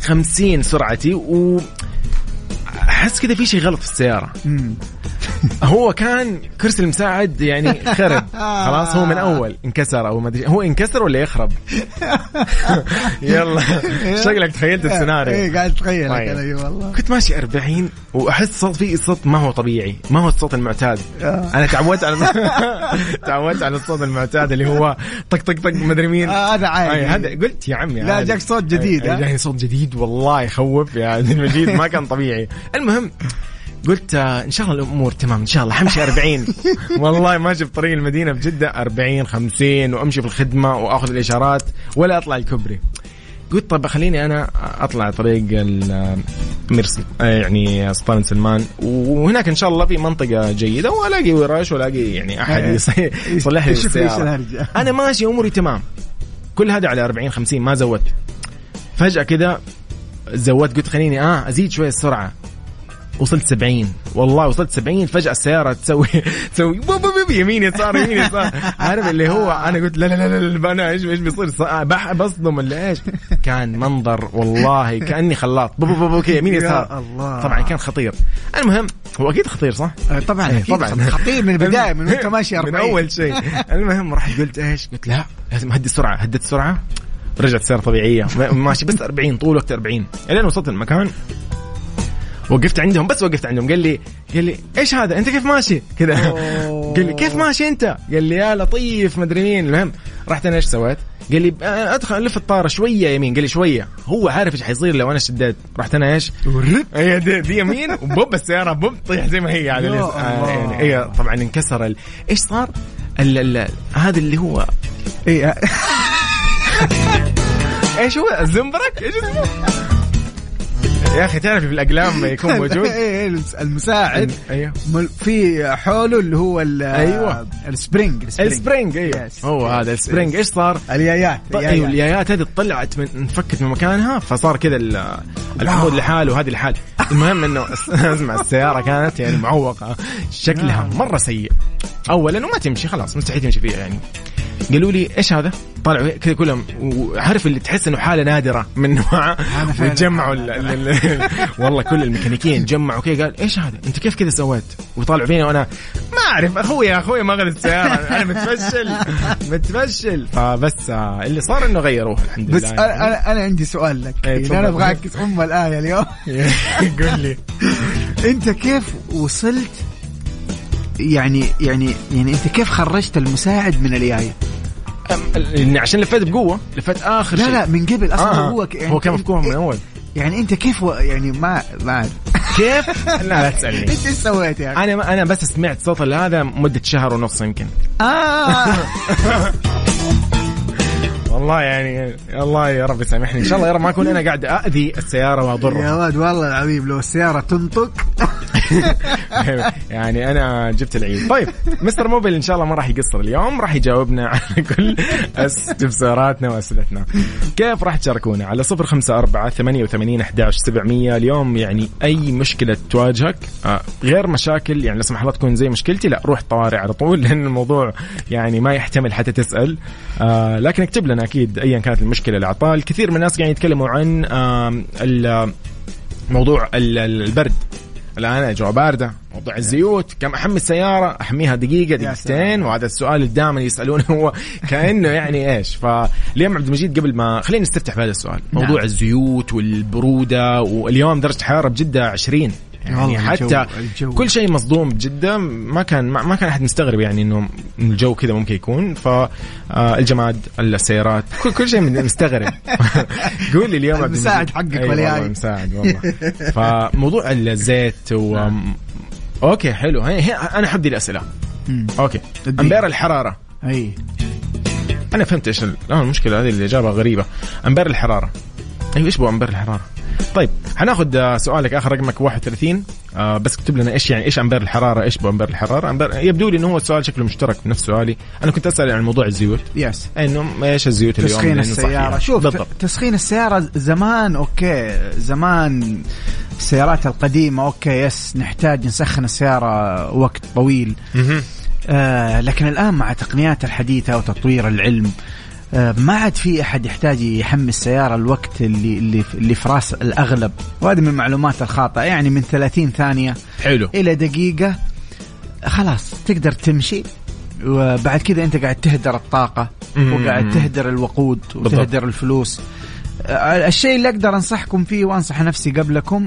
50 سرعتي و احس كذا في شيء غلط في السيارة. [LAUGHS] هو كان كرسي المساعد يعني خرب. [LAUGHS] خلاص هو من أول انكسر أو ما أدري. هو انكسر ولا يخرب؟ [LAUGHS] يلا. شكلك تخيلت السيناريو. إيه قاعد اتخيل طيب. أنا اي والله. كنت ماشي 40 وأحس صوت في صوت ما هو طبيعي. ما هو الصوت المعتاد. أنا تعودت على تعودت على الصوت المعتاد اللي هو طق طق طق مدري مين. آه، هذا عادي. هذا قلت يا عمي لا،. جاك صوت جديد، أي، ها؟ جاني صوت جديد والله يخوف يا عبد المجيد ما كان طبيعي. المهم قلت آه، إن شاء الله الأمور تمام إن شاء الله حمشي 40 [LAUGHS] والله ماشي في طريق المدينة بجدة 40 50 وأمشي في الخدمة وأخذ الإشارات ولا أطلع الكوبري. قلت طب خليني أنا أطلع طريق ال- مرسي آه، يعني سلطان سلمان. وهناك إن شاء الله في منطقة جيدة وألاقي وراش وألاقي يعني أحد. يصي- يصلح لي [LAUGHS] السيارة. [LAUGHS] أنا ماشي أموري تمام. كل هذا على 40 50 ما زودت. فجأة كذا زودت قلت خليني آه أزيد شوية السرعة. وصلت 70 والله وصلت 70 فجأة السيارة تسوي [LAUGHS] تسوي بو بو بو يمين يسار يمين يسار عارف اللي هو؟ أنا قلت لا لا لا لا, أنا إيش إيش بيصير؟ بصدم ولا إيش؟ كان منظر والله كأني خلاط. بو بو بو, بو كي يمين يسار الله. طبعا كان خطير. المهم هو أكيد خطير صح؟ آه، طبعا إيه، أكيد خطير من البداية من وانت ماشي 40 [LAUGHS] من أول شيء. المهم رحت قلت إيش؟ قلت لا لازم أهدي السرعة. هديت السرعة رجعت السياره طبيعية. م- ماشي بس 40 طول وقت 40 إلين وصلت المكان. وقفت عندهم بس وقفت عندهم. قال لي قال لي إيش هذا؟ أنت كيف ماشي؟ كذا. قال لي كيف ماشي أنت؟ قال لي يا لطيف مدري مين. المهم رحت أنا إيش سويت؟ قال لي أدخل ألف الطارة شوية يمين. قال لي شوية. هو عارف إيش حيصير لو أنا شديت. رحت أنا إيش؟ هي دي, دي يمين وبوب السيارة بوب طيح زي ما هي على آه، الله. يعني هي طبعا انكسر ال... إيش صار؟ ال... ال... هذا اللي هو إيه. [LAUGHS] إيش هو؟ الزنبرك؟ إيش اسمه؟ يا أخي تعرف في الأقلام يكون [LAUGHS] موجود؟ إيه إيه، المساعد أيوه. في حوله اللي هو أيوة. ال spring ال spring. أيوه. هو هذا ال spring. إيش صار؟ اليايات طيب اليايات. هذه طلعت من انفكت من مكانها فصار كذا ال- العمود لحال وهذه لحال المهم إنه [LAUGHS] اسمع السيارة كانت يعني معوقة. شكلها مرة سيء. اولا وما تمشي خلاص مستحيل تمشي فيها يعني. قالوا لي إيش هذا؟ طلعوا كذا كلهم وعارف اللي تحس إنه حالة نادرة من [LAUGHS] نوعها وتجمعوا [LAUGHS] والله كل الميكانيكيين جمعوا كذا قال إيش هذا؟ أنت كيف كذا سويت؟ وطالعوا فينا وأنا ما أعرف أخوي أخوي ما غلط السيارة أنا متفشل متفشل فبس آه، اللي صار إنه غيروها الحمد لله بس أنا أنا أنا عندي سؤال لك إيه، يعني. أنا أبغى اعكس ام الايه اليوم [LAUGHS] قول لي أنت كيف وصلت يعني يعني يعني أنت كيف خرجت المساعد من؟ إني عشان لفيت بقوة لفيت آخر لا شيء لا من قبل أصلا آه، هو ك- يعني هو كان مفكوه من أول يعني انت كيف و... يعني ما ما. [LAUGHS] كيف؟ لا لا [LAUGHS] تسألني انت إيش سويت يعني؟ أنا أنا بس سمعت صوت هذا مدة شهر ونص يمكن آه [LAUGHS] والله يعني الله يا رب يسامحني. إن شاء الله يا رب ما أكون أنا قاعد اذي السيارة يا واضرها ولد والله العظيم لو السيارة تنطق. [LAUGHS] يعني أنا جبت العيد. طيب مستر موبيل إن شاء الله ما راح يقصر اليوم راح يجاوبنا على كل استفساراتنا وأسئلتنا. كيف راح تشاركونا؟ على صفر خمسة أربعة ثمانية وثمانين أحداش سبعمية اليوم يعني أي مشكلة تواجهك؟ آه، غير مشاكل يعني لا سمح الله تكون زي مشكلتي لا روح طوارئ على طول لأن الموضوع يعني ما يحتمل حتى تسأل. آه، لكن اكتب لنا أكيد أيا كانت المشكلة الأعطال الكثير من الناس قاعدين يتكلموا عن ال- موضوع ال- ال- البرد. الآن اجواء باردة. موضوع الزيوت كم أحمي السيارة؟ أحميها دقيقة دقيقتين. وهذا السؤال اللي دائما يسألونه هو كأنه يعني إيش. فاليوم عبد المجيد قبل ما خلينا نستفتح بهذا السؤال. موضوع نعم. الزيوت والبرودة واليوم درجة الحراره بجدة 20 يعني حتى الجو- الجو. كل شيء مصدوم بجده ما كان ما كان أحد مستغرب يعني إنه الجو كذا ممكن يكون. فالجماد السيارات كل كل شيء مستغرب. [LAUGHS] قول لي اليوم المساعد. حقك أي والله. والله المساعد والله. فموضوع الزيت و okay حلو. هي هي أنا حبدي الأسئلة. okay. أمبير الحرارة. أي. أنا فهمت إيش لا المشكلة هذه الاجابه غريبة. أمبير الحرارة. أيوه إيش بو أمبير الحرارة؟ طيب حناخذ آه، سؤالك آخر رقمك 31 آه بس اكتب لنا إيش يعني إيش امبير الحرارة إيش امبير الحرارة؟ امبير يبدو لي إنه هو السؤال شكله مشترك في نفس سؤالي. أنا كنت أسأل عن موضوع الزيوت. yes إنه إيش الزيوت اليوم؟ تسخين فيها؟ شوف بالضبط. تسخين السيارة زمان okay. زمان السيارات القديمة okay yes نحتاج نسخن السيارة وقت طويل. آه لكن الآن مع التقنيات الحديثة وتطوير العلم ما عاد في أحد يحتاج يحمي السيارة الوقت اللي اللي اللي في راس الأغلب. وهذه من المعلومات الخاطئة. يعني من 30 ثانية حلو. إلى دقيقة خلاص تقدر تمشي. وبعد كذا أنت قاعد تهدر الطاقة مم. وقاعد تهدر الوقود وتهدر الفلوس. آه، الشيء اللي أقدر أنصحكم فيه وأنصح نفسي قبلكم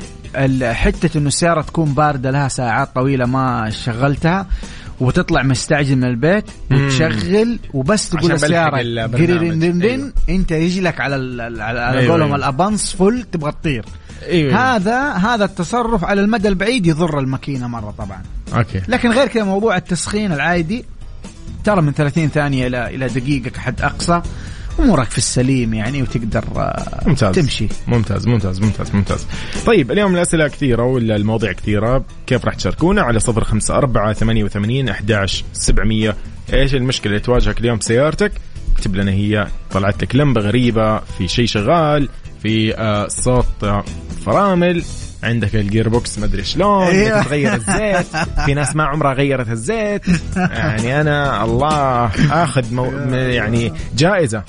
حتة إنه السيارة تكون باردة لها ساعات طويلة ما شغلتها وتطلع مستعجل من البيت. وتشغل وبس تقول السياره أيوه. أنت يجي لك على ال- على, على أيوه، قولهم أيوه. الأبانس فل تبغى تطير أيوه هذا هذا التصرف على المدى البعيد يضر الماكينة مرة طبعا أوكي لكن غير كذا موضوع التسخين العادي ترى من 30 ثانية إلى إلى دقيقة حد أقصى أمورك في السليم يعني وتقدر آه، ممتاز. تمشي. ممتاز ممتاز ممتاز ممتاز. طيب اليوم الأسئلة كثيرة ولا المواضيع كثيرة. كيف راح تشاركونا؟ على صفر خمسة أربعة ثمانية وثمانين أحداش سبعمية. إيش المشكلة؟ اللي تواجهك اليوم بسيارتك اكتب لنا هي. طلعت لك لمبة غريبة في شيء شغال في آه صوت آه فرامل. عندك ال gearbox مدري شلون أيوة. بدك تغير الزيت. في ناس ما عمرها غيرت الزيت. يعني أنا الله آخذ مو يعني جائزة.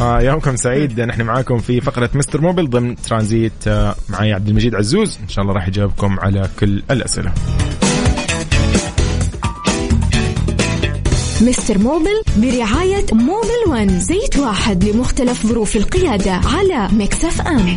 آه يومكم سعيد. نحن معاكم في فقرة مستر موبل ضمن ترانزيت آه معي عبد المجيد عزوز. إن شاء الله راح يجاوبكم على كل الأسئلة. مستر موبل برعاية موبل ون زيت واحد لمختلف ظروف القيادة على Mix FM.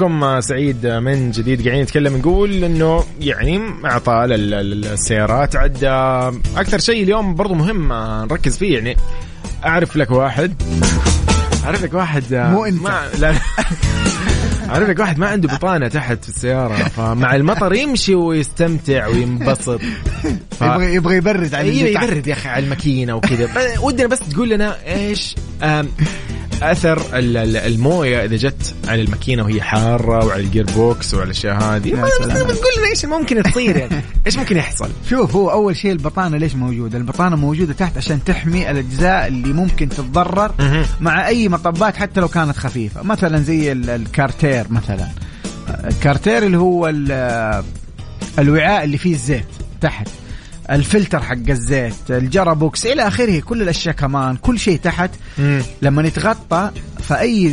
يومكم آه، سعيد آه، من جديد قاعدين نتكلم نقول إنه يعني ال- السيارات عد آه، أكثر شيء اليوم برضو مهم نركز فيه يعني أعرف لك واحد أعرف لك واحد مو أنت. ما لا. [LAUGHS] أعرف لك واحد ما عنده بطانة تحت في السيارة فمع المطر يمشي ويستمتع وينبسط ف- [LAUGHS] يبغى يبغى يبرد على أيوه. يبرد يا أخي على الماكينة وكذا [LAUGHS] ودنا بس تقول لنا إيش أثر ال- ال- الموية إذا جت على الماكينة وهي حارة وعلى ال gearbox وعلى الأشياء هذه. بتقول لنا إيش ممكن تصير يعني [LAUGHS] إيش ممكن يحصل شوف هو أول شيء البطانة ليش موجودة؟ البطانة موجودة تحت عشان تحمي الأجزاء اللي ممكن تتضرر. مع أي مطبات حتى لو كانت خفيفة، مثلا زي ال- الكارتير مثلا. الكارتير اللي هو ال- الوعاء اللي فيه الزيت تحت. الفلتر حق الزيت، ال gearbox إلى آخره، كل الأشياء كمان، كل شيء تحت. مم. لما يتغطى فأي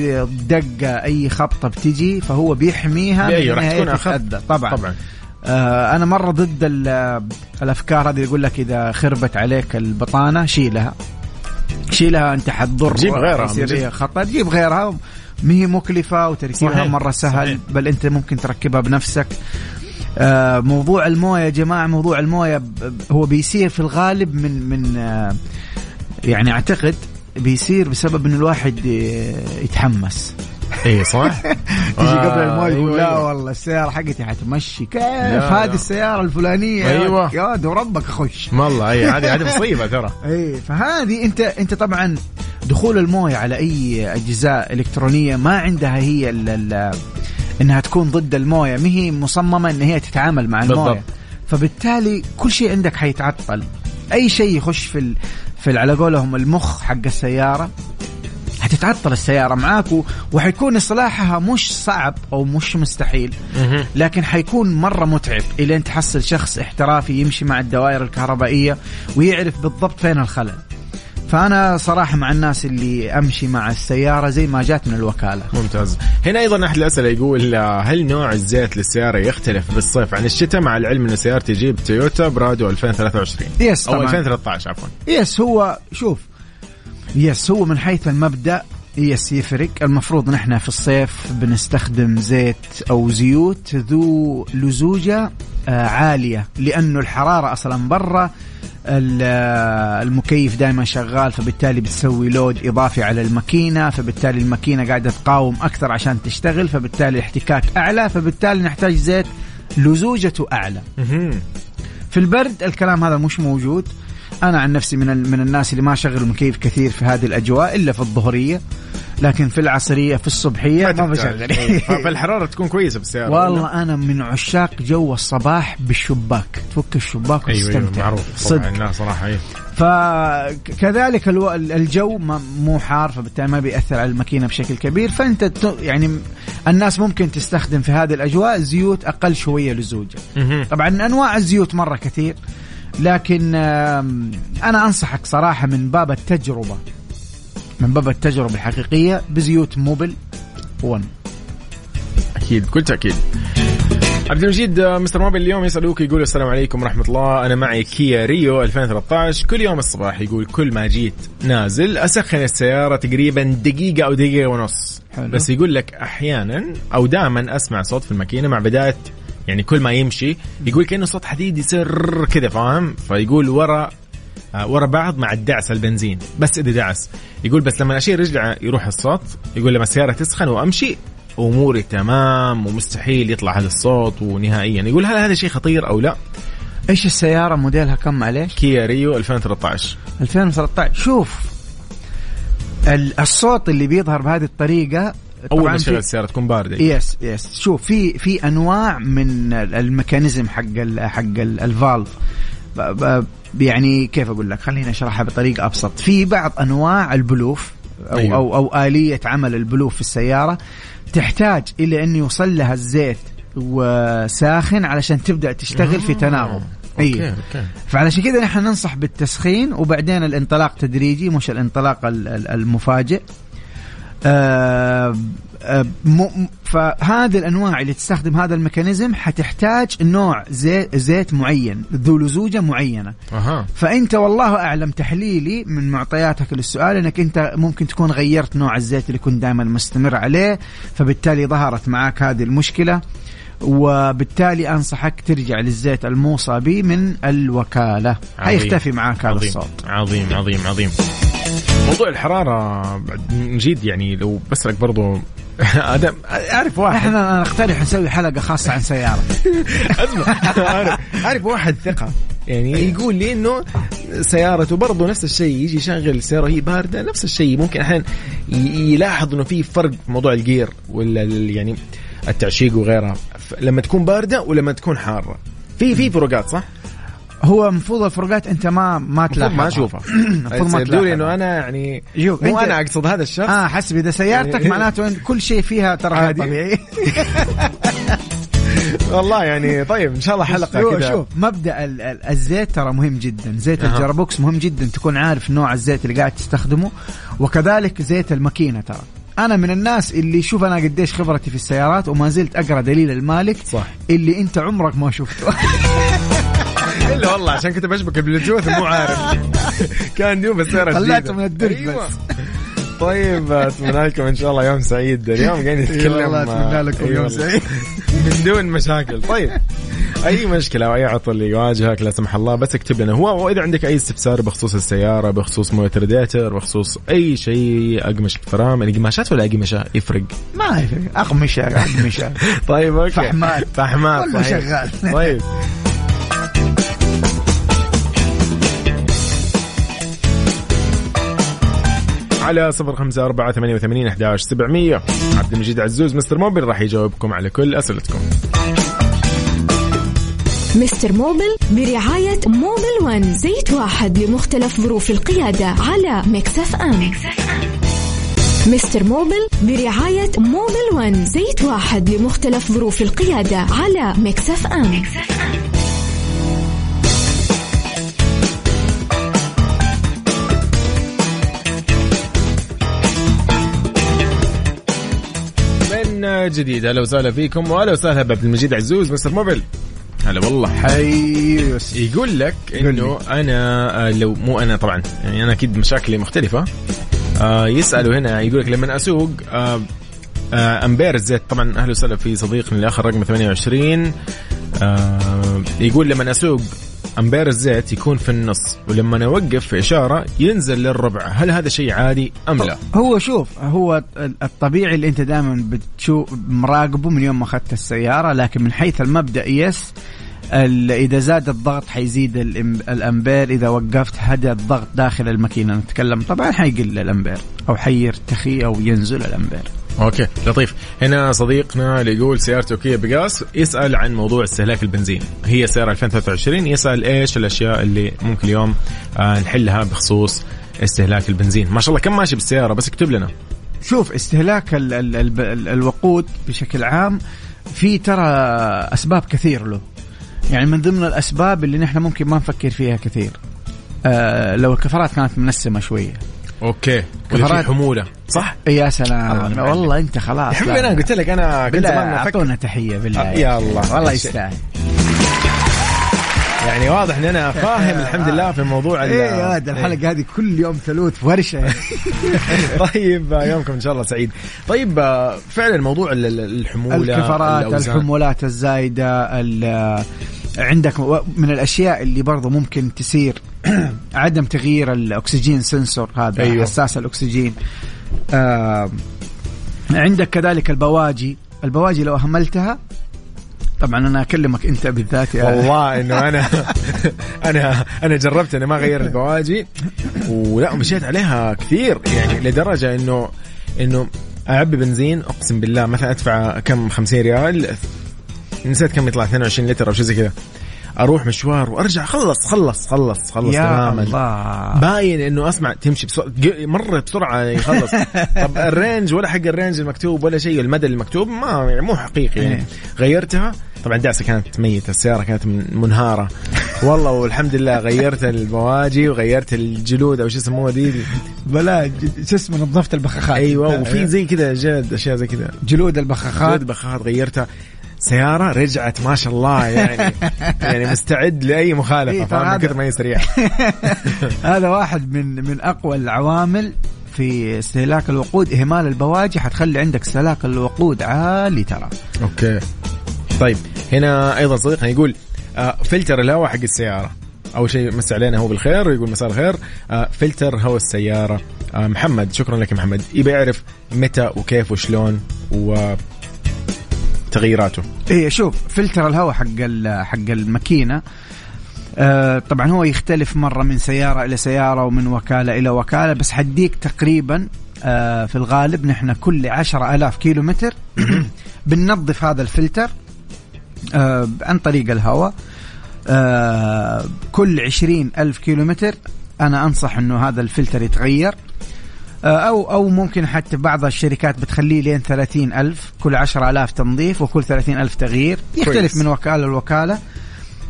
دقة أي خبطة بتجي فهو بيحميها من أيوه راح تكون. طبعا. طبعا. آه أنا مرة ضد ال- الأفكار هذه يقول لك إذا خربت عليك البطانة شيلها. شيلها أنت حتضر. جيب غيرها، خطر جيب غيرها. ما هي مكلفة وتركيبها مرة سهل صحيح. بل أنت ممكن تركبها بنفسك. موضوع الموية يا جماعة موضوع الموية هو بيصير في الغالب من من آه يعني أعتقد بيصير بسبب انه الواحد آه، يتحمس. اي صح؟ [LAUGHS] تيجي آه، قبل الموية يقول أيوة، لا أيوة. والله السيارة حقتي حتمشي. كيف؟ هذه. السيارة الفلانية. أيوة. يا ولد وربك اخش والله اي هذه هذه مصيبة ترى. [LAUGHS] اي فهذه انت أنت طبعا دخول الموية على أي أجزاء إلكترونية ما عندها هي ال ال إنها تكون ضد الموية. ما هي مصممة إن هي تتعامل مع الموية. بالضبط. فبالتالي كل شيء عندك حيتعطل. أي شيء يخش في ال في على قولهم المخ حق السيارة حتتعطل السيارة معاك وحيكون إصلاحها مش صعب أو مش مستحيل. لكن حيكون مرة متعب إلين تحصل شخص احترافي يمشي مع الدوائر الكهربائية ويعرف بالضبط فين الخلل. فأنا صراحة مع الناس اللي أمشي مع السيارة زي ما جات من الوكالة. ممتاز. هنا أيضا أحد الأسئلة يقول آه، هل نوع الزيت للسيارة يختلف بالصيف عن الشتاء مع العلم أن سيارتي جيب تويوتا برادو 2023 يس أو طبعا. 2013 عفوا. yes هو شوف yes هو من حيث المبدأ yes يفرق. المفروض نحن في الصيف بنستخدم زيت أو زيوت ذو لزوجة آه، عالية لأنه الحرارة أصلا برا. المكيف دائما شغال فبالتالي بتسوي load إضافي على الماكينة فبالتالي الماكينة قاعدة تقاوم أكثر عشان تشتغل فبالتالي الاحتكاك أعلى فبالتالي نحتاج زيت لزوجته أعلى. في البرد الكلام هذا مش موجود أنا عن نفسي من من الناس اللي ما شغل المكيف كثير في هذه الأجواء إلا في الظهرية لكن في العصرية في الصبحية ما. بشغل إيه. [LAUGHS] فالحرارة تكون كويسة بالسيارة ولا؟ والله أنا من عشاق جو الصباح بالشباك تفك الشباك أيوه أيوه وتستمتع معروف صدق لا صراحة إيه فكذلك. الجو ما- مو حار فبالتالي ما بيأثر على الماكينة بشكل كبير فأنت. يعني الناس ممكن تستخدم في هذه الأجواء زيوت أقل شوية لزوجه. طبعا أنواع الزيوت مرة كثير لكن أنا أنصحك صراحة من باب التجربة من باب التجربة الحقيقية بزيوت موبل 1 أكيد بكل تأكيد. عبد المجيد آه، مستر موبل اليوم يسألوك يقول السلام عليكم ورحمة الله. أنا معي كيا ريو 2013 كل يوم الصباح يقول كل ما جيت نازل أسخن السيارة تقريبا دقيقة أو دقيقة ونص. حلو. بس يقول لك أحيانا أو دائما أسمع صوت في الماكينة مع بداية يعني كل ما يمشي يقول كأنه صوت حديد يصير كذا فاهم؟ فيقول ورا آه، ورا بعض مع الدعس البنزين. بس إذا دعس. يقول بس لما اشيل رجلي يروح الصوت يقول لما السيارة تسخن وأمشي أموري تمام ومستحيل يطلع هذا الصوت ونهائيا. يقول هل هذا شيء خطير أو لا؟ إيش السيارة؟ موديلها كم معليش كيا ريو 2013 2013 شوف ال- الصوت اللي بيظهر بهذه الطريقة أول ما تشغل السياره تكون باردة. yes yes شوف في في أنواع من ال mechanism حق ال حق ال- ال valve. يعني كيف أقول لك؟ خليني أشرحها بطريقة أبسط. في بعض أنواع البلوف أو أيوه. أو أو آلية عمل البلوف في السيارة تحتاج إلى أن يوصل لها الزيت وساخن علشان تبدأ تشتغل في تناغم. okay أيوه. okay. فعلشان كذا نحن ننصح بالتسخين وبعدين الانطلاق تدريجي مش الانطلاق ال- ال- المفاجئ. آه، آه، فهذه الأنواع اللي تستخدم هذا الميكانيزم حتحتاج نوع زيت زيت معين ذو لزوجة معينة. أها. فأنت والله أعلم تحليلي من معطياتك للسؤال إنك أنت ممكن تكون غيرت نوع الزيت اللي كنت دائما مستمر عليه فبالتالي ظهرت معك هذه المشكلة. وبالتالي أنصحك ترجع للزيت الموصى به من الوكالة. عظيم. حيختفي معك هذا. الصوت. عظيم عظيم عظيم. موضوع الحرارة بعد نجيد يعني لو بسألك برضو. [LAUGHS] أدم أعرف واحد. إحنا نقترح نسوي حلقة خاصة عن سيارة. [LAUGHS] أسمع. عارف عارف واحد ثقة. يعني يقول لي إنه سيارته برضه نفس الشيء يجي يشغل السياره وهي باردة نفس الشيء. ممكن أحيانا يلاحظ إنه في فرق في موضوع الجير ولا يعني التعشيق وغيرها لما تكون باردة ولما تكون حارة. في في فروقات صح؟ هو المفروض الفروقات أنت ما ما المفروض تلاحظها ما أشوفها. [CLEARS THROAT] المفروض ما يبدو لي تلاحظها إنه أنا يعني شوف، مو أنا أقصد هذا الشخص. آه حسب إذا سيارتك يعني- معناته إن كل شيء فيها ترى. طبيعي. [LAUGHS] والله يعني طيب إن شاء الله حلقة شوف كذا شوف مبدأ ال- ال- الزيت ترى مهم جدا. زيت أها. الجرابوكس مهم جدا. تكون عارف نوع الزيت اللي قاعد تستخدمه وكذلك زيت الماكينة ترى. أنا من الناس اللي شوف أنا قديش خبرتي في السيارات وما زلت أقرأ دليل المالك صح اللي أنت عمرك ما شفته [LAUGHS] إلا والله عشان كنت بشبك البلوتوث مو عارف [LAUGHS] كان دوب السيارة طلعته. من الدرج أيوة. بس. طيب أتمنى لكم إن شاء الله يوم سعيد اليوم قاعدين نتكلم إي والله أتمنى لكم إي يوم. سعيد. [LAUGHS] من دون مشاكل طيب أي مشكلة أو أي عطل يواجهك لا سمح الله بس اكتب لنا. هو واذا عندك أي استفسار بخصوص السيارة بخصوص موتور راديتر بخصوص أي شيء أقمشة فرامل القماشات ولا أقمشة؟ يفرق. ما يفرق. أقمشة أقمشة. [LAUGHS] طيب okay. فحمات. فحمات كله. شغال. [LAUGHS] طيب. على صفر خمسة أربعة ثمانية وثمانين أحداش سبعمية. عبد المجيد عزوز Mister Mobil راح يجاوبكم على كل أسئلتكم. Mister Mobil برعاية Mobil One زيت واحد لمختلف ظروف القيادة على Mix FM. Mister Mobil برعاية Mobil One زيت واحد لمختلف ظروف القيادة على Mix FM. من جديد أهلا وسهلا فيكم وأهلا وسهلا بعبد المجيد عزوز Mister Mobil. هلا والله. حي يقول لك إنه أنا آه، لو مو أنا طبعا يعني أنا أكيد مشاكلي مختلفة. آه يسألوا هنا يقول لك لما أسوق آه آه امبير الزيت طبعا أهلا وسهلا في صديقنا اللي اخر رقم 28 آه يقول لما أسوق أمبير الزيت يكون في النص ولما اوقف في إشارة ينزل للربع. هل هذا شيء عادي أم لا؟ هو شوف هو الطبيعي اللي أنت دائما بتشوف مراقبه من يوم ما أخذت السيارة لكن من حيث المبدأ يس إذا زاد الضغط حيزيد الأمبير إذا وقفت هدى الضغط داخل الماكينة. نتكلم طبعا حيقل الأمبير أو حيرتخي أو ينزل الأمبير. أوكي لطيف. هنا صديقنا اللي يقول سيارته كيا بقاس يسأل عن موضوع استهلاك البنزين. هي سيارة 2023 يسأل إيش الأشياء اللي ممكن اليوم آه نحلها بخصوص استهلاك البنزين. ما شاء الله كم ماشي بالسيارة؟ بس اكتب لنا. شوف استهلاك ال ال ال ال الوقود بشكل عام في ترى أسباب كثير له. يعني من ضمن الأسباب اللي نحن ممكن ما نفكر فيها كثير. آه لو الكفرات كانت منسمة شوية. أوكي. كفرات. حمولة. صح؟ يا الله سلام يعلم. والله أنت خلاص. يا حبيبي أنا قلت لك أنا كنت أعطونا تحية بالله. آه، يا الله. والله يستاهل. يعني واضح إن أنا فاهم الحمد لله في موضوع ال- إيه يا ولد الحلقة هذه كل يوم ثلوث ورشة. [LAUGHS] طيب يومكم إن شاء الله سعيد. طيب آه، فعلا موضوع ال- ال- الحمولة الكفرات. الحمولات الزايدة ال- عندك من الأشياء اللي برضو ممكن تسير [CLEARS THROAT] عدم تغيير الأكسجين سنسور هذا أيوه. أيوه. حساس الأكسجين آه عندك كذلك البواجي البواجي لو أهملتها طبعا أنا أكلمك أنت بالذات يا والله [LAUGHS] إنه أنا أنا أنا جربت أنا ما غير البواجي ولا مشيت عليها كثير يعني لدرجة انه إنه أعبي بنزين أقسم بالله مثلا أدفع كم 50 ريال نسيت كم يطلع 22 لتر أو شيء زي كذا. أروح مشوار وأرجع خلص خلص خلص خلص يا تماما الله. باين إنه أسمع تمشي بسرعة مرة بسرعة يخلص [LAUGHS] طب ال range ولا حق ال range المكتوب ولا شيء المدى المكتوب ما يعني مو حقيقي يعني. إيه. غيرتها طبعا دعسة كانت ميتة السيارة كانت من- منهارة. والله والحمد لله غيرت البواجي وغيرت الجلود أو شو يسموها دي. بلا شو اسمه نظفت البخاخات. أيوه وفي زي كذا جد أشياء زي كذا. جلود البخاخات. جلود بخاخات غيرتها. سيارة رجعت ما شاء الله يعني [LAUGHS] يعني مستعد لأي مخالفة إيه، فاهم؟ من فهذا- كثر ما هي سريعة. [LAUGHS] هذا واحد من من أقوى العوامل في استهلاك الوقود إهمال البواجي حتخلي عندك استهلاك الوقود عالي ترى. okay. طيب هنا أيضا صديقنا يقول آه فلتر الهواء حق السيارة. أول شيء مسي علينا هو بالخير ويقول مساء الخير. آه فلتر هواء السيارة. آه محمد شكرا لك محمد. يبي يعرف متى وكيف وشلون و تغييراته. إيه شوف فلتر الهواء حق حق الماكينة آه طبعا هو يختلف مرة من سيارة إلى سيارة ومن وكالة إلى وكالة بس حديك تقريبا آه في الغالب نحن كل عشرة ألاف كيلو متر [CLEARS THROAT] بننظف هذا الفلتر آه عن طريق الهواء. آه كل عشرين ألف كيلو متر أنا أنصح أنه هذا الفلتر يتغير. آه، أو أو ممكن حتى بعض الشركات بتخليه لين 30 ألف كل 10 ألاف تنظيف وكل 30 ألف تغيير يختلف. من وكالة لوكالة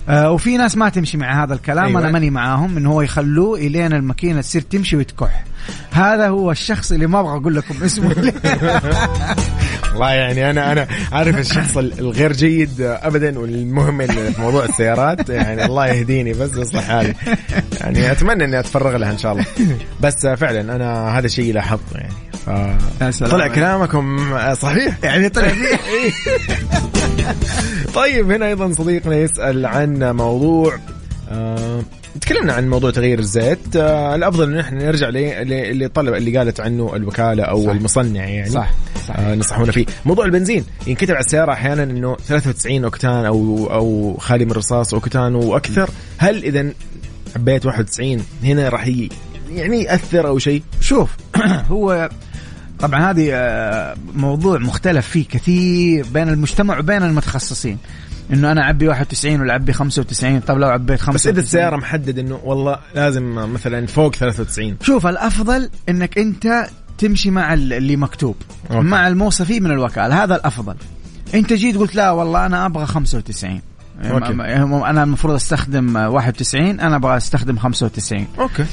آه، وفي ناس ما تمشي مع هذا الكلام أيوة. أنا ماني معاهم إنه هو يخلوه إلين الماكينة تصير تمشي وتكح هذا هو الشخص اللي ما أبغى أقول لكم اسمه [LAUGHS] والله يعني أنا أنا عارف الشخص الغير جيد ابدا والمهم في موضوع السيارات يعني الله يهديني بس يصلح حالي. يعني أتمنى إني أتفرغ لها إن شاء الله. بس فعلا أنا هذا الشيء لاحظته يعني. ف... طلع. كلامكم صحيح؟ يعني طلع فيه. [LAUGHS] طيب هنا أيضا صديقنا يسأل عن موضوع آه تكلمنا عن موضوع تغيير الزيت. آه الأفضل إن إحنا نرجع ل- ل- اللي طلب اللي قالت عنه الوكالة أو صح. المصنع يعني. صح صح. آه نصحونا فيه. موضوع البنزين ينكتب على السيارة أحيانا إنه 93 أوكتان أو أو خالي من الرصاص أوكتان وأكثر. هل إذا عبيت 91 هنا راح يعني يأثر أو شيء؟ شوف [CLEARS THROAT] هو طبعا هذه آه، موضوع مختلف فيه كثير بين المجتمع وبين المتخصصين. إنه أنا أعبي 91 ولا اعبي 95 طب لو عبيت 95 بس إذا السياره محدد إنه والله لازم مثلا فوق 93 شوف الأفضل إنك أنت تمشي مع ال- اللي مكتوب okay. مع الموصفي من الوكالة. هذا الأفضل. أنت جيت قلت لا والله أنا أبغى 95 okay. أنا المفروض أستخدم 91 أنا أبغى أستخدم 95 okay.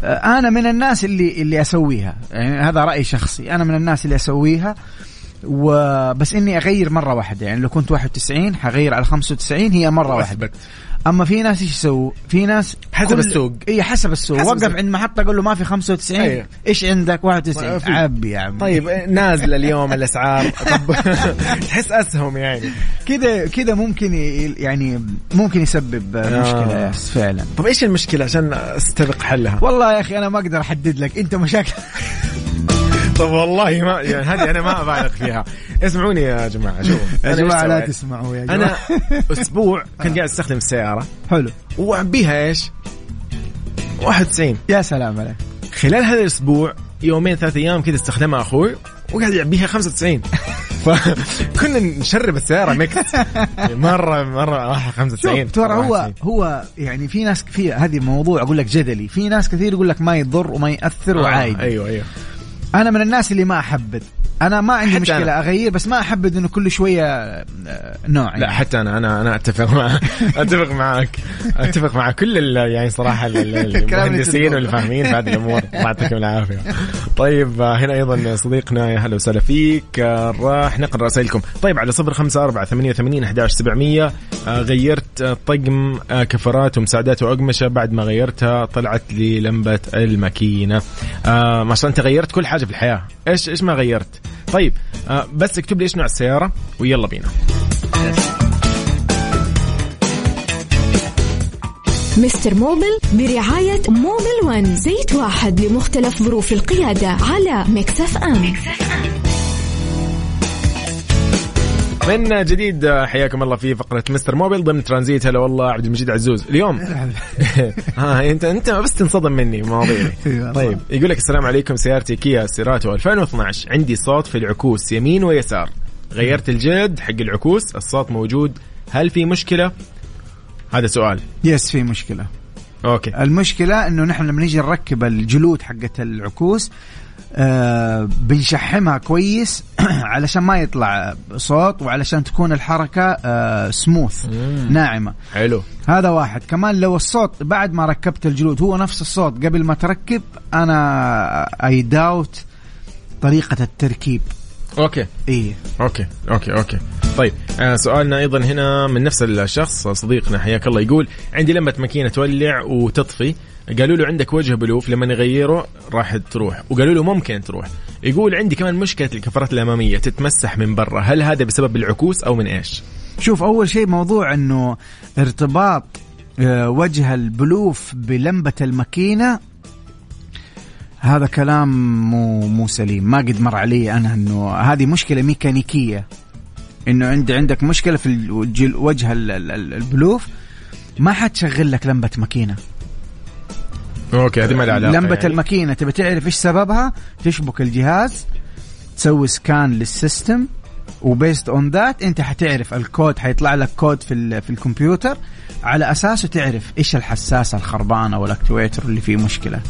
آه، أنا من الناس اللي اللي أسويها. يعني هذا رأي شخصي. أنا من الناس اللي أسويها. وبس إني أغير مرة واحدة. يعني لو كنت 91 حغير على 95 هي مرة واحدة. أما في ناس إيش يسووا؟ في ناس حسب السوق. إي حسب السوق. حسب وقف السوق. عند محطة قول له ما في 95 أيوه. إيش عندك؟ 91 ما في. عبي يا عم طيب نازلة اليوم الأسعار. [LAUGHS] طب [LAUGHS] تحس أسهم يعني. كذا كذا ممكن يعني ممكن يسبب آه. مشكله يس فعلا. طب إيش المشكلة؟ عشان أستبق حلها. والله يا أخي أنا ما أقدر أحدد لك. أنت مشاكل. [LAUGHS] طب والله ما يعني هذه أنا ما أبالغ فيها. اسمعوني يا جماعة شوفوا. يا جماعة لا؟ تسمعوا يا جماعة. أنا [LAUGHS] أسبوع كنت قاعد أستخدم السيارة. حلو. واعبيها إيش؟ 91 يا سلام عليك. خلال هذا الأسبوع يومين ثلاث أيام كذا أستخدمها أخوي وقاعد يعبيها 95 فكنا نشرب السيارة ميكس. مره مرة واحد 95 شوف ترى هو 94. هو يعني في ناس في هذه موضوع أقول لك جدلي. في ناس كثير يقول لك ما يضر وما يأثر آه، وعادي. أيوه أيوه. أنا من الناس اللي ما أحبذ. أنا ما عندي مشكلة أنا. أغير بس ما أحبذ إنه كل شوية آه، نوع لا حتى أنا أنا أنا أتفق مع [LAUGHS] أتفق معك أتفق مع كل يعني صراحة [LAUGHS] المهندسين تقوله. واللي فاهمين في هذه [LAUGHS] الأمور. الله يعطيكم العافية. طيب آه، هنا أيضا صديقنا يا هلا وسهلا فيك. آه، راح نقرأ رسائلكم. طيب على صفر خمسة أربعة ثمانية وثمانين أحداش سبعمية. غيرت طقم كفرات ومساعدات وأقمشة. بعد ما غيرتها طلعت لي لمبة الماكينة. ما شاء الله أنت غيرت كل حاجة في الحياة. إيش إيش ما غيرت؟ طيب آه، بس اكتب لي إيش نوع السيارة ويلا بينا. Mister Mobil برعاية Mobil One زيت واحد لمختلف ظروف القيادة على Mix FM. من جديد حياكم الله في فقرة Mister Mobil ضمن ترانزيت. هلا والله عبد المجيد عزوز. اليوم [LAUGHS] ها انت انت بس تنصدم مني مواضيعي [LAUGHS] أيوة. طيب يقول لك السلام عليكم سيارتي كيا سيراتو 2012 عندي صوت في العكوس يمين ويسار. غيرت الجلد حق العكوس الصوت موجود. هل في مشكلة؟ هذا سؤال. yes في مشكلة. okay. المشكلة إنه نحن لما نيجي نركب الجلود حقت العكوس آه بنشحمها كويس [CLEARS THROAT] علشان ما يطلع صوت وعلشان تكون الحركة آه سموث ناعمة. حلو. هذا واحد. كمان لو الصوت بعد ما ركبت الجلود هو نفس الصوت قبل ما تركب أنا اي داوت طريقة التركيب. okay. إيه. okay. okay. okay. طيب آه سؤالنا أيضا هنا من نفس الشخص صديقنا حياك الله يقول عندي لمبه ماكينة تولع وتطفي. قالوا له عندك وجه بلوف لما نغيره راح تروح. وقالوا له ممكن تروح. يقول عندي كمان مشكلة الكفرات الأمامية تتمسح من برا. هل هذا بسبب العكوس أو من إيش؟ شوف أول شيء موضوع إنه ارتباط آه، وجه البلوف بلمبة الماكينة هذا كلام مو مو سليم. ما قد مر علي أنا إنه هذه مشكلة ميكانيكية. إنه عندي عندك مشكلة في وجه ال- ال- ال- البلوف ما حتشغل لك لمبة ماكينة. أوكي هذه ما لها علاقة لمبة يعني. الماكينة تبي تعرف إيش سببها؟ تشبك الجهاز تسوي scan لل system و based on that أنت حتعرف الكود حيطلع لك كود في في الكمبيوتر على اساسه تعرف إيش الحساسة الخربانة وال actuator اللي فيه مشكلة.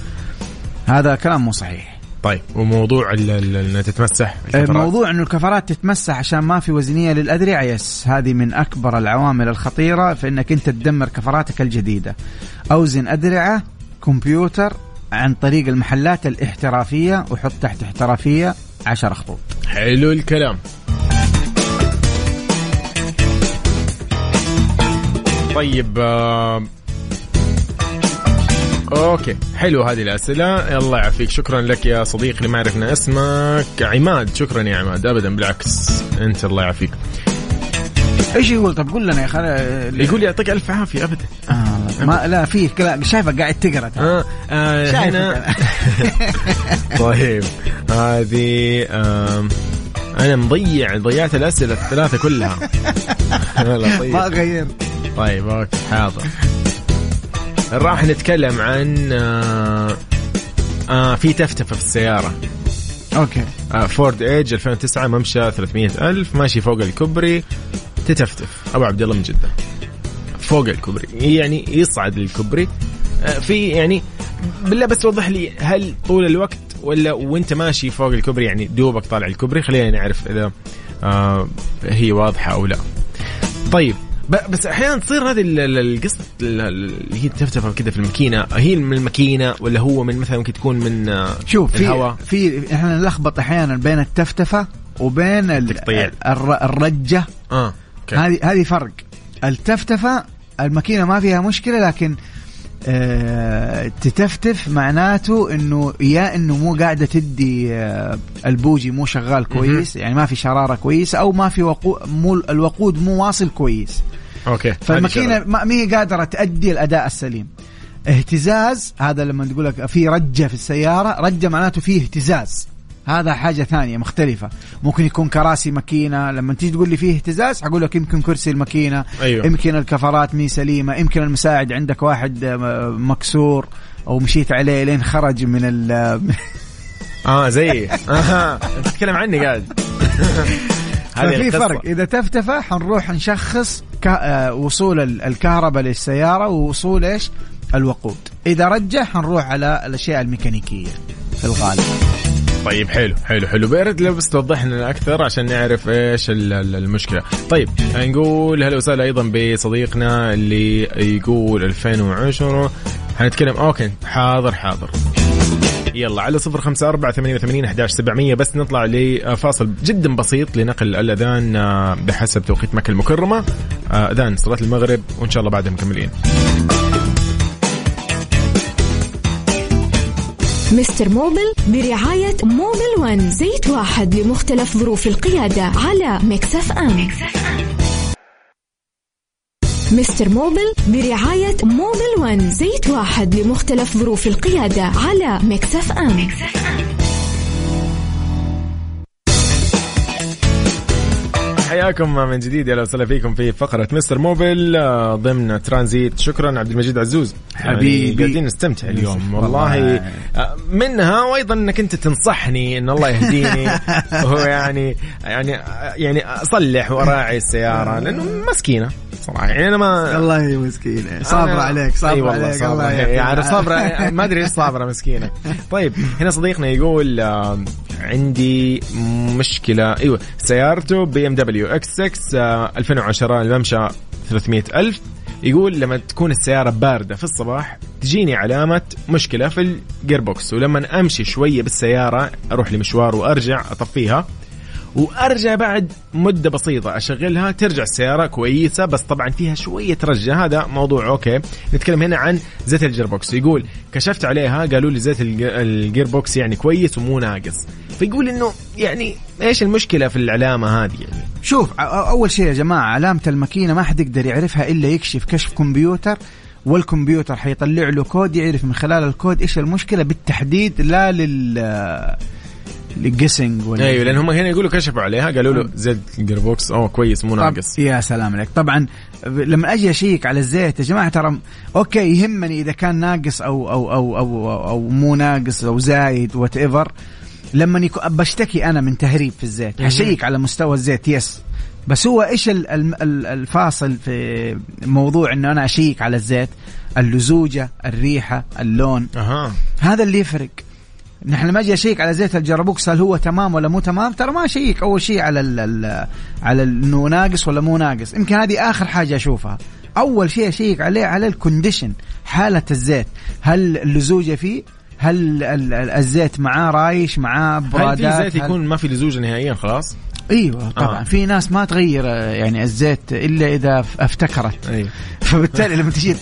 هذا كلام مو صحيح. طيب وموضوع إنها تتمسح الكفرات. الموضوع إنه الكفرات تتمسح عشان ما في وزنية للادرعه yes هذه من أكبر العوامل الخطيرة في إنك أنت تدمر كفراتك الجديدة. أوزن أدرعة كمبيوتر عن طريق المحلات الاحترافية وحط تحت احترافية 10 خطوط. حلو الكلام. طيب آه، أوكي. حلو هذه الأسئلة. الله يعافيك. شكرا لك يا صديقي اللي ما عرفنا اسمك. عماد. شكرا يا عماد. ابدا بالعكس. أنت الله يعافيك. إيش يقول؟ طب قول لنا يا أخي. يقول يعطيك ألف عافية. ابدا. آه ما لا في كلام شايفك قاعد تقرأ. آه آه شايفك. هنا [LAUGHS] طيب. هذه آم، أنا مضيع ضيعت الأسئلة الثلاثة كلها. [LAUGHS] طيب. ما غير. طيب okay حاضر. راح نتكلم عن آه آه في تفتفه في السيارة. okay. آه Ford Edge 2009 ممشى 300 ألف ماشي فوق الكوبري تتفتف. أبو عبد الله من جدة. فوق الكوبري. يعني يصعد للكوبري. آه في يعني بالله بس توضح لي هل طول الوقت ولا وانت ماشي فوق الكوبري يعني دوبك طالع الكوبري؟ خلينا نعرف إذا آه هي واضحة أو لا. طيب بس أحيانا تصير هذه ال- ال- القصة ال- اللي هي تفتفه كذا في الماكينة. هي من الماكينة ولا هو من مثلا ممكن تكون من شوف في الهواء؟ في إحنا نلخبط أحيانا بين التفتفة وبين ال- تقطيع. الر- الرجة. آه هذه هذه فرق. التفتفة الماكينة ما فيها مشكلة لكن تتفتف معناته إنه يا إنه مو قاعدة تدي آه البوجي مو شغال كويس يعني ما في شرارة كويسه أو ما في وقود مو الوقود مو واصل كويس. okay فالماكينة. ما هي قادرة تأدي الأداء السليم. اهتزاز هذا لما تقول لك في رجة في السيارة رجة معناته فيه اهتزاز. هذا حاجة ثانية مختلفة. ممكن يكون كراسي ماكينة لما تيجي تقول لي فيه اهتزاز حقول لك يمكن كرسي الماكينة أيوه. يمكن الكفرات مي سليمة يمكن المساعد عندك واحد آه، مكسور أو مشيت عليه لين خرج من ال [LAUGHS] آه زي. أها انت تتكلم عني قاعد. [LAUGHS] القصة. فرق. إذا تفتفه حنروح نشخص ك... آه، وصول ال- الكهرباء للسيارة ووصول إيش؟ الوقود. إذا رجع حنروح على الأشياء الميكانيكية في الغالب. طيب حلو حلو حلو. بيرد لو بس توضح لنا أكثر عشان نعرف إيش ال- ال- المشكلة. طيب نقول هلا وسهلا أيضا بصديقنا اللي يقول 2010 حنتكلم أوكي حاضر حاضر. يلا على صفر خمسة أربعة ثمانية وثمانين أحداش سبعمية. بس نطلع لفاصل جدا بسيط لنقل الأذان آه، بحسب توقيت مكة المكرمة. آه، أذان صلاة المغرب وإن شاء الله بعدها مكملين. مستر Mobil برعاية Mobil One. زيت واحد لمختلف ظروف القيادة على مكسف أم. مستر Mobil برعاية Mobil One. زيت واحد لمختلف ظروف القيادة على Mix FM. حياكم من جديد يا وسهلا فيكم في فقرة مستر موبل آه، ضمن ترانزيت شكرا عبد المجيد عزوز حبيبي. يعني قاعدين نستمتع اليوم والله. آه، منها وأيضا إنك أنت تنصحني إن الله يهديني [LAUGHS] وهو يعني يعني يعني أصلح وأراعي السيارة لأنه مسكينة صراحة يعني أنا ما الله صابرة أنا- عليك صابرة أي والله عليك صابرة. الله. يعني صابرة ما أدري إيش صابرة مسكينة طيب هنا صديقنا يقول عندي مشكلة. أيوه سيارته BMW X6 آه، 2010 الممشى 300 ألف. يقول لما تكون السيارة باردة في الصباح تجيني علامة مشكلة في ال gearbox ولما أمشي شوية بالسيارة أروح لمشوار وأرجع أطفيها. وأرجع بعد مدة بسيطة أشغلها. ترجع السيارة كويسة بس طبعا فيها شوية رجة. هذا موضوع okay. نتكلم هنا عن زيت ال gearbox. يقول كشفت عليها قالوا لي زيت الج- ال gearbox يعني كويس ومو ناقص. فيقول إنه يعني إيش المشكلة في العلامة هذه يعني؟ شوف أول شيء يا جماعة علامة الماكينة ما حد يقدر يعرفها إلا يكشف كشف كمبيوتر والكمبيوتر حيطلع له كود يعرف من خلال الكود إيش المشكلة. بالتحديد لا لل ال guessing ولا أيوه لأن هم هنا يقولوا كشفوا عليها قالوا له زيت ال gearbox أوه كويس مو ناقص. يا سلام عليك. طبعا لما أجي أشيك على الزيت يا جماعة ترى okay يهمني إذا كان ناقص أو أو أو أو, أو, أو مو ناقص أو زايد whatever لما بشتكي أنا من تهريب في الزيت. حشيك على مستوى الزيت yes بس هو إيش ال- ال- ال- الفاصل في موضوع إنه أنا أشيك على الزيت؟ اللزوجة الريحة اللون. أها. هذا اللي يفرق. نحن لما أجي اشيك على زيت ال gearbox هل هو تمام ولا مو تمام؟ ترى ما اشيك أول شيء على ال ال على إنه ناقص ولا مو ناقص. يمكن هذه آخر حاجة أشوفها. أول شيء أشيك عليه على الكونديشن حالة الزيت. هل اللزوجة فيه؟ هل ال- ال- الزيت معاه رايش معاه هل برادات؟ في زيت هل- يكون ما في لزوجة نهائيا؟ خلاص؟ إيوه طبعا. آه. في ناس ما تغير آه، يعني الزيت إلا إذا افتكرت. إيوه. [LAUGHS] فبالتالي لما تجي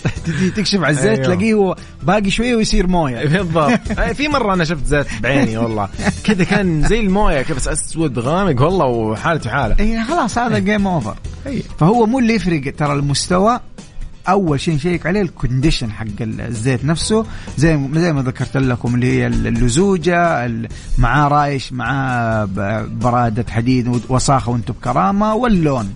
تكشف على الزيت أيوه. تلاقيه باقي شوية ويصير موية. [LAUGHS] بالضبط. [LAUGHS] أي، في مرة أنا شفت زيت بعيني والله. كذا كان زي الموية كذا بس أسود غامق والله وحالته حالة. اي خلاص هذا game over أي. فهو مو اللي يفرق ترى المستوى أول شيء نشيك عليه ال condition حق الزيت نفسه. زي زي ما ذكرت لكم اللي هي اللزوجة ال- معاه رايش معاه برادة حديد وساخة وأنتم بكرامة واللون.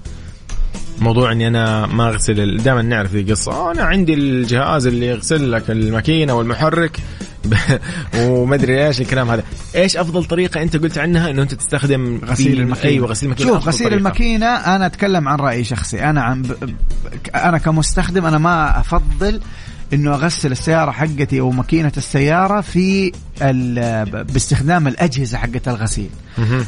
موضوع إني أنا ما أغسل دائما نعرف ذي آه، أنا عندي الجهاز اللي يغسل لك الماكينة والمحرك. [LAUGHS] وما ادري إيش الكلام هذا. إيش أفضل طريقة أنت قلت عنها؟ إنه أنت تستخدم غسيل الماكينة. أيوه غسيل الماكينة. شوف غسيل طريقة. الماكينة أنا أتكلم عن رأيي شخصي. أنا عن ب... أنا كمستخدم أنا ما أفضل إنه أغسل السيارة حقتي أو ماكينة السيارة في ال... باستخدام الأجهزة حقت الغسيل.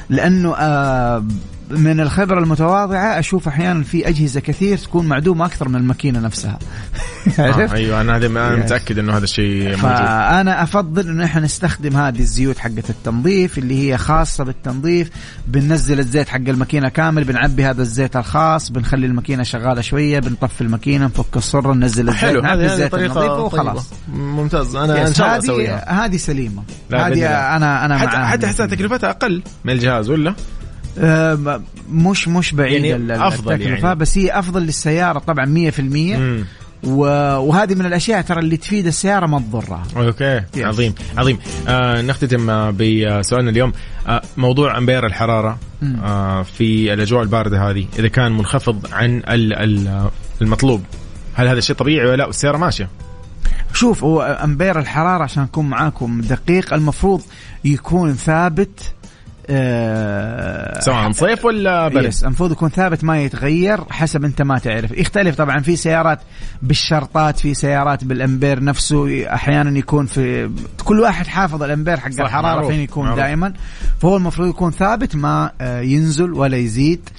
لأنه آه، من الخبره المتواضعة أشوف أحيانا في أجهزة كثير تكون معدومة أكثر من الماكينة نفسها [LAUGHS] آه عرفت؟ أيوه أنا هذا أنا. متأكد إنه هذا الشيء موجود فأنا أفضل انه إحنا نستخدم هذه الزيوت حقت التنظيف اللي هي خاصة بالتنظيف بننزل الزيت حق الماكينة كامل بنعبي هذا الزيت الخاص بنخلي الماكينة شغالة شوية بنطفي المكينه نفك الصره ننزل الزيت حلو هذه الزيت النظيف طريقه وخلاص طيبة. ممتاز أنا إن شاء الله هذه أسويها هذه سليمة هذه. أنا أنا حتى حتى تكلفتها أقل من الجهاز ولا؟ آه، مش مش بعيد يعني أفضل التكلفة يعني. بس هي أفضل للسيارة طبعا 100% مم. و- وهذه من الأشياء ترى اللي تفيد السيارة ما تضرها okay Yes. عظيم عظيم آه نختتم آه، بسؤالنا اليوم آه موضوع أمبير الحرارة. آه في الأجواء الباردة هذه إذا كان منخفض عن ال- ال- المطلوب هل هذا الشيء طبيعي ولا لا والسيارة ماشية؟ شوف هو أمبير الحرارة عشان أكون معاكم دقيق المفروض يكون ثابت آه سواء صيف ولا برد؟ yes المفروض يكون ثابت ما يتغير حسب انت ما تعرف يختلف طبعا في سيارات بالشرطات في سيارات بالامبير نفسه أحيانا يكون في كل واحد حافظ الامبير حق الحرارة فين يكون. دائما فهو المفروض يكون ثابت ما آه، ينزل ولا يزيد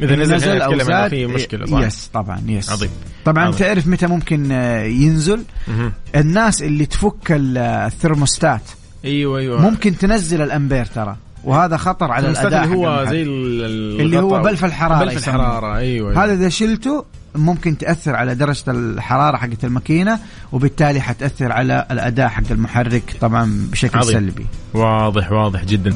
إذا نزل نتكلم عن زاد، في مشكلة صح؟ yes طبعا yes عظيم. طبعا عظيم. تعرف متى ممكن آه، ينزل مهم. الناس اللي تفك ال- الثرموستات أيوه أيوه ممكن تنزل الامبير ترى وهذا خطر على الأداء اللي هو. زي ال- اللي هو. بلف الحرارة بلف. الحرارة أيوه, أيوة. هذا إذا شلته ممكن تأثر على درجة الحرارة حقت الماكينة وبالتالي حتأثر على الأداء حق المحرك طبعا بشكل عظيم. سلبي واضح واضح جدا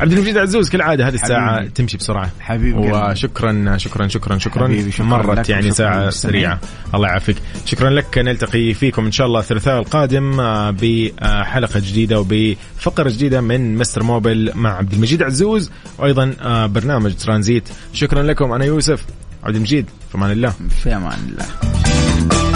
عبد المجيد عزوز كالعادة هذه الساعة حبيبي. تمشي بسرعة حبيبي. وشكرا شكرا شكرا شكرا حبيبي، شكراً مرت يعني ساعة. سريعة الله يعافيك شكرا لك نلتقي فيكم إن شاء الله الثلاثاء القادم آه، بحلقة جديدة وبفقرة جديدة من مستر موبل مع عبد المجيد عزوز وأيضا آه، برنامج ترانزيت شكرا لكم أنا يوسف عبد المجيد في أمان الله. في أمان الله.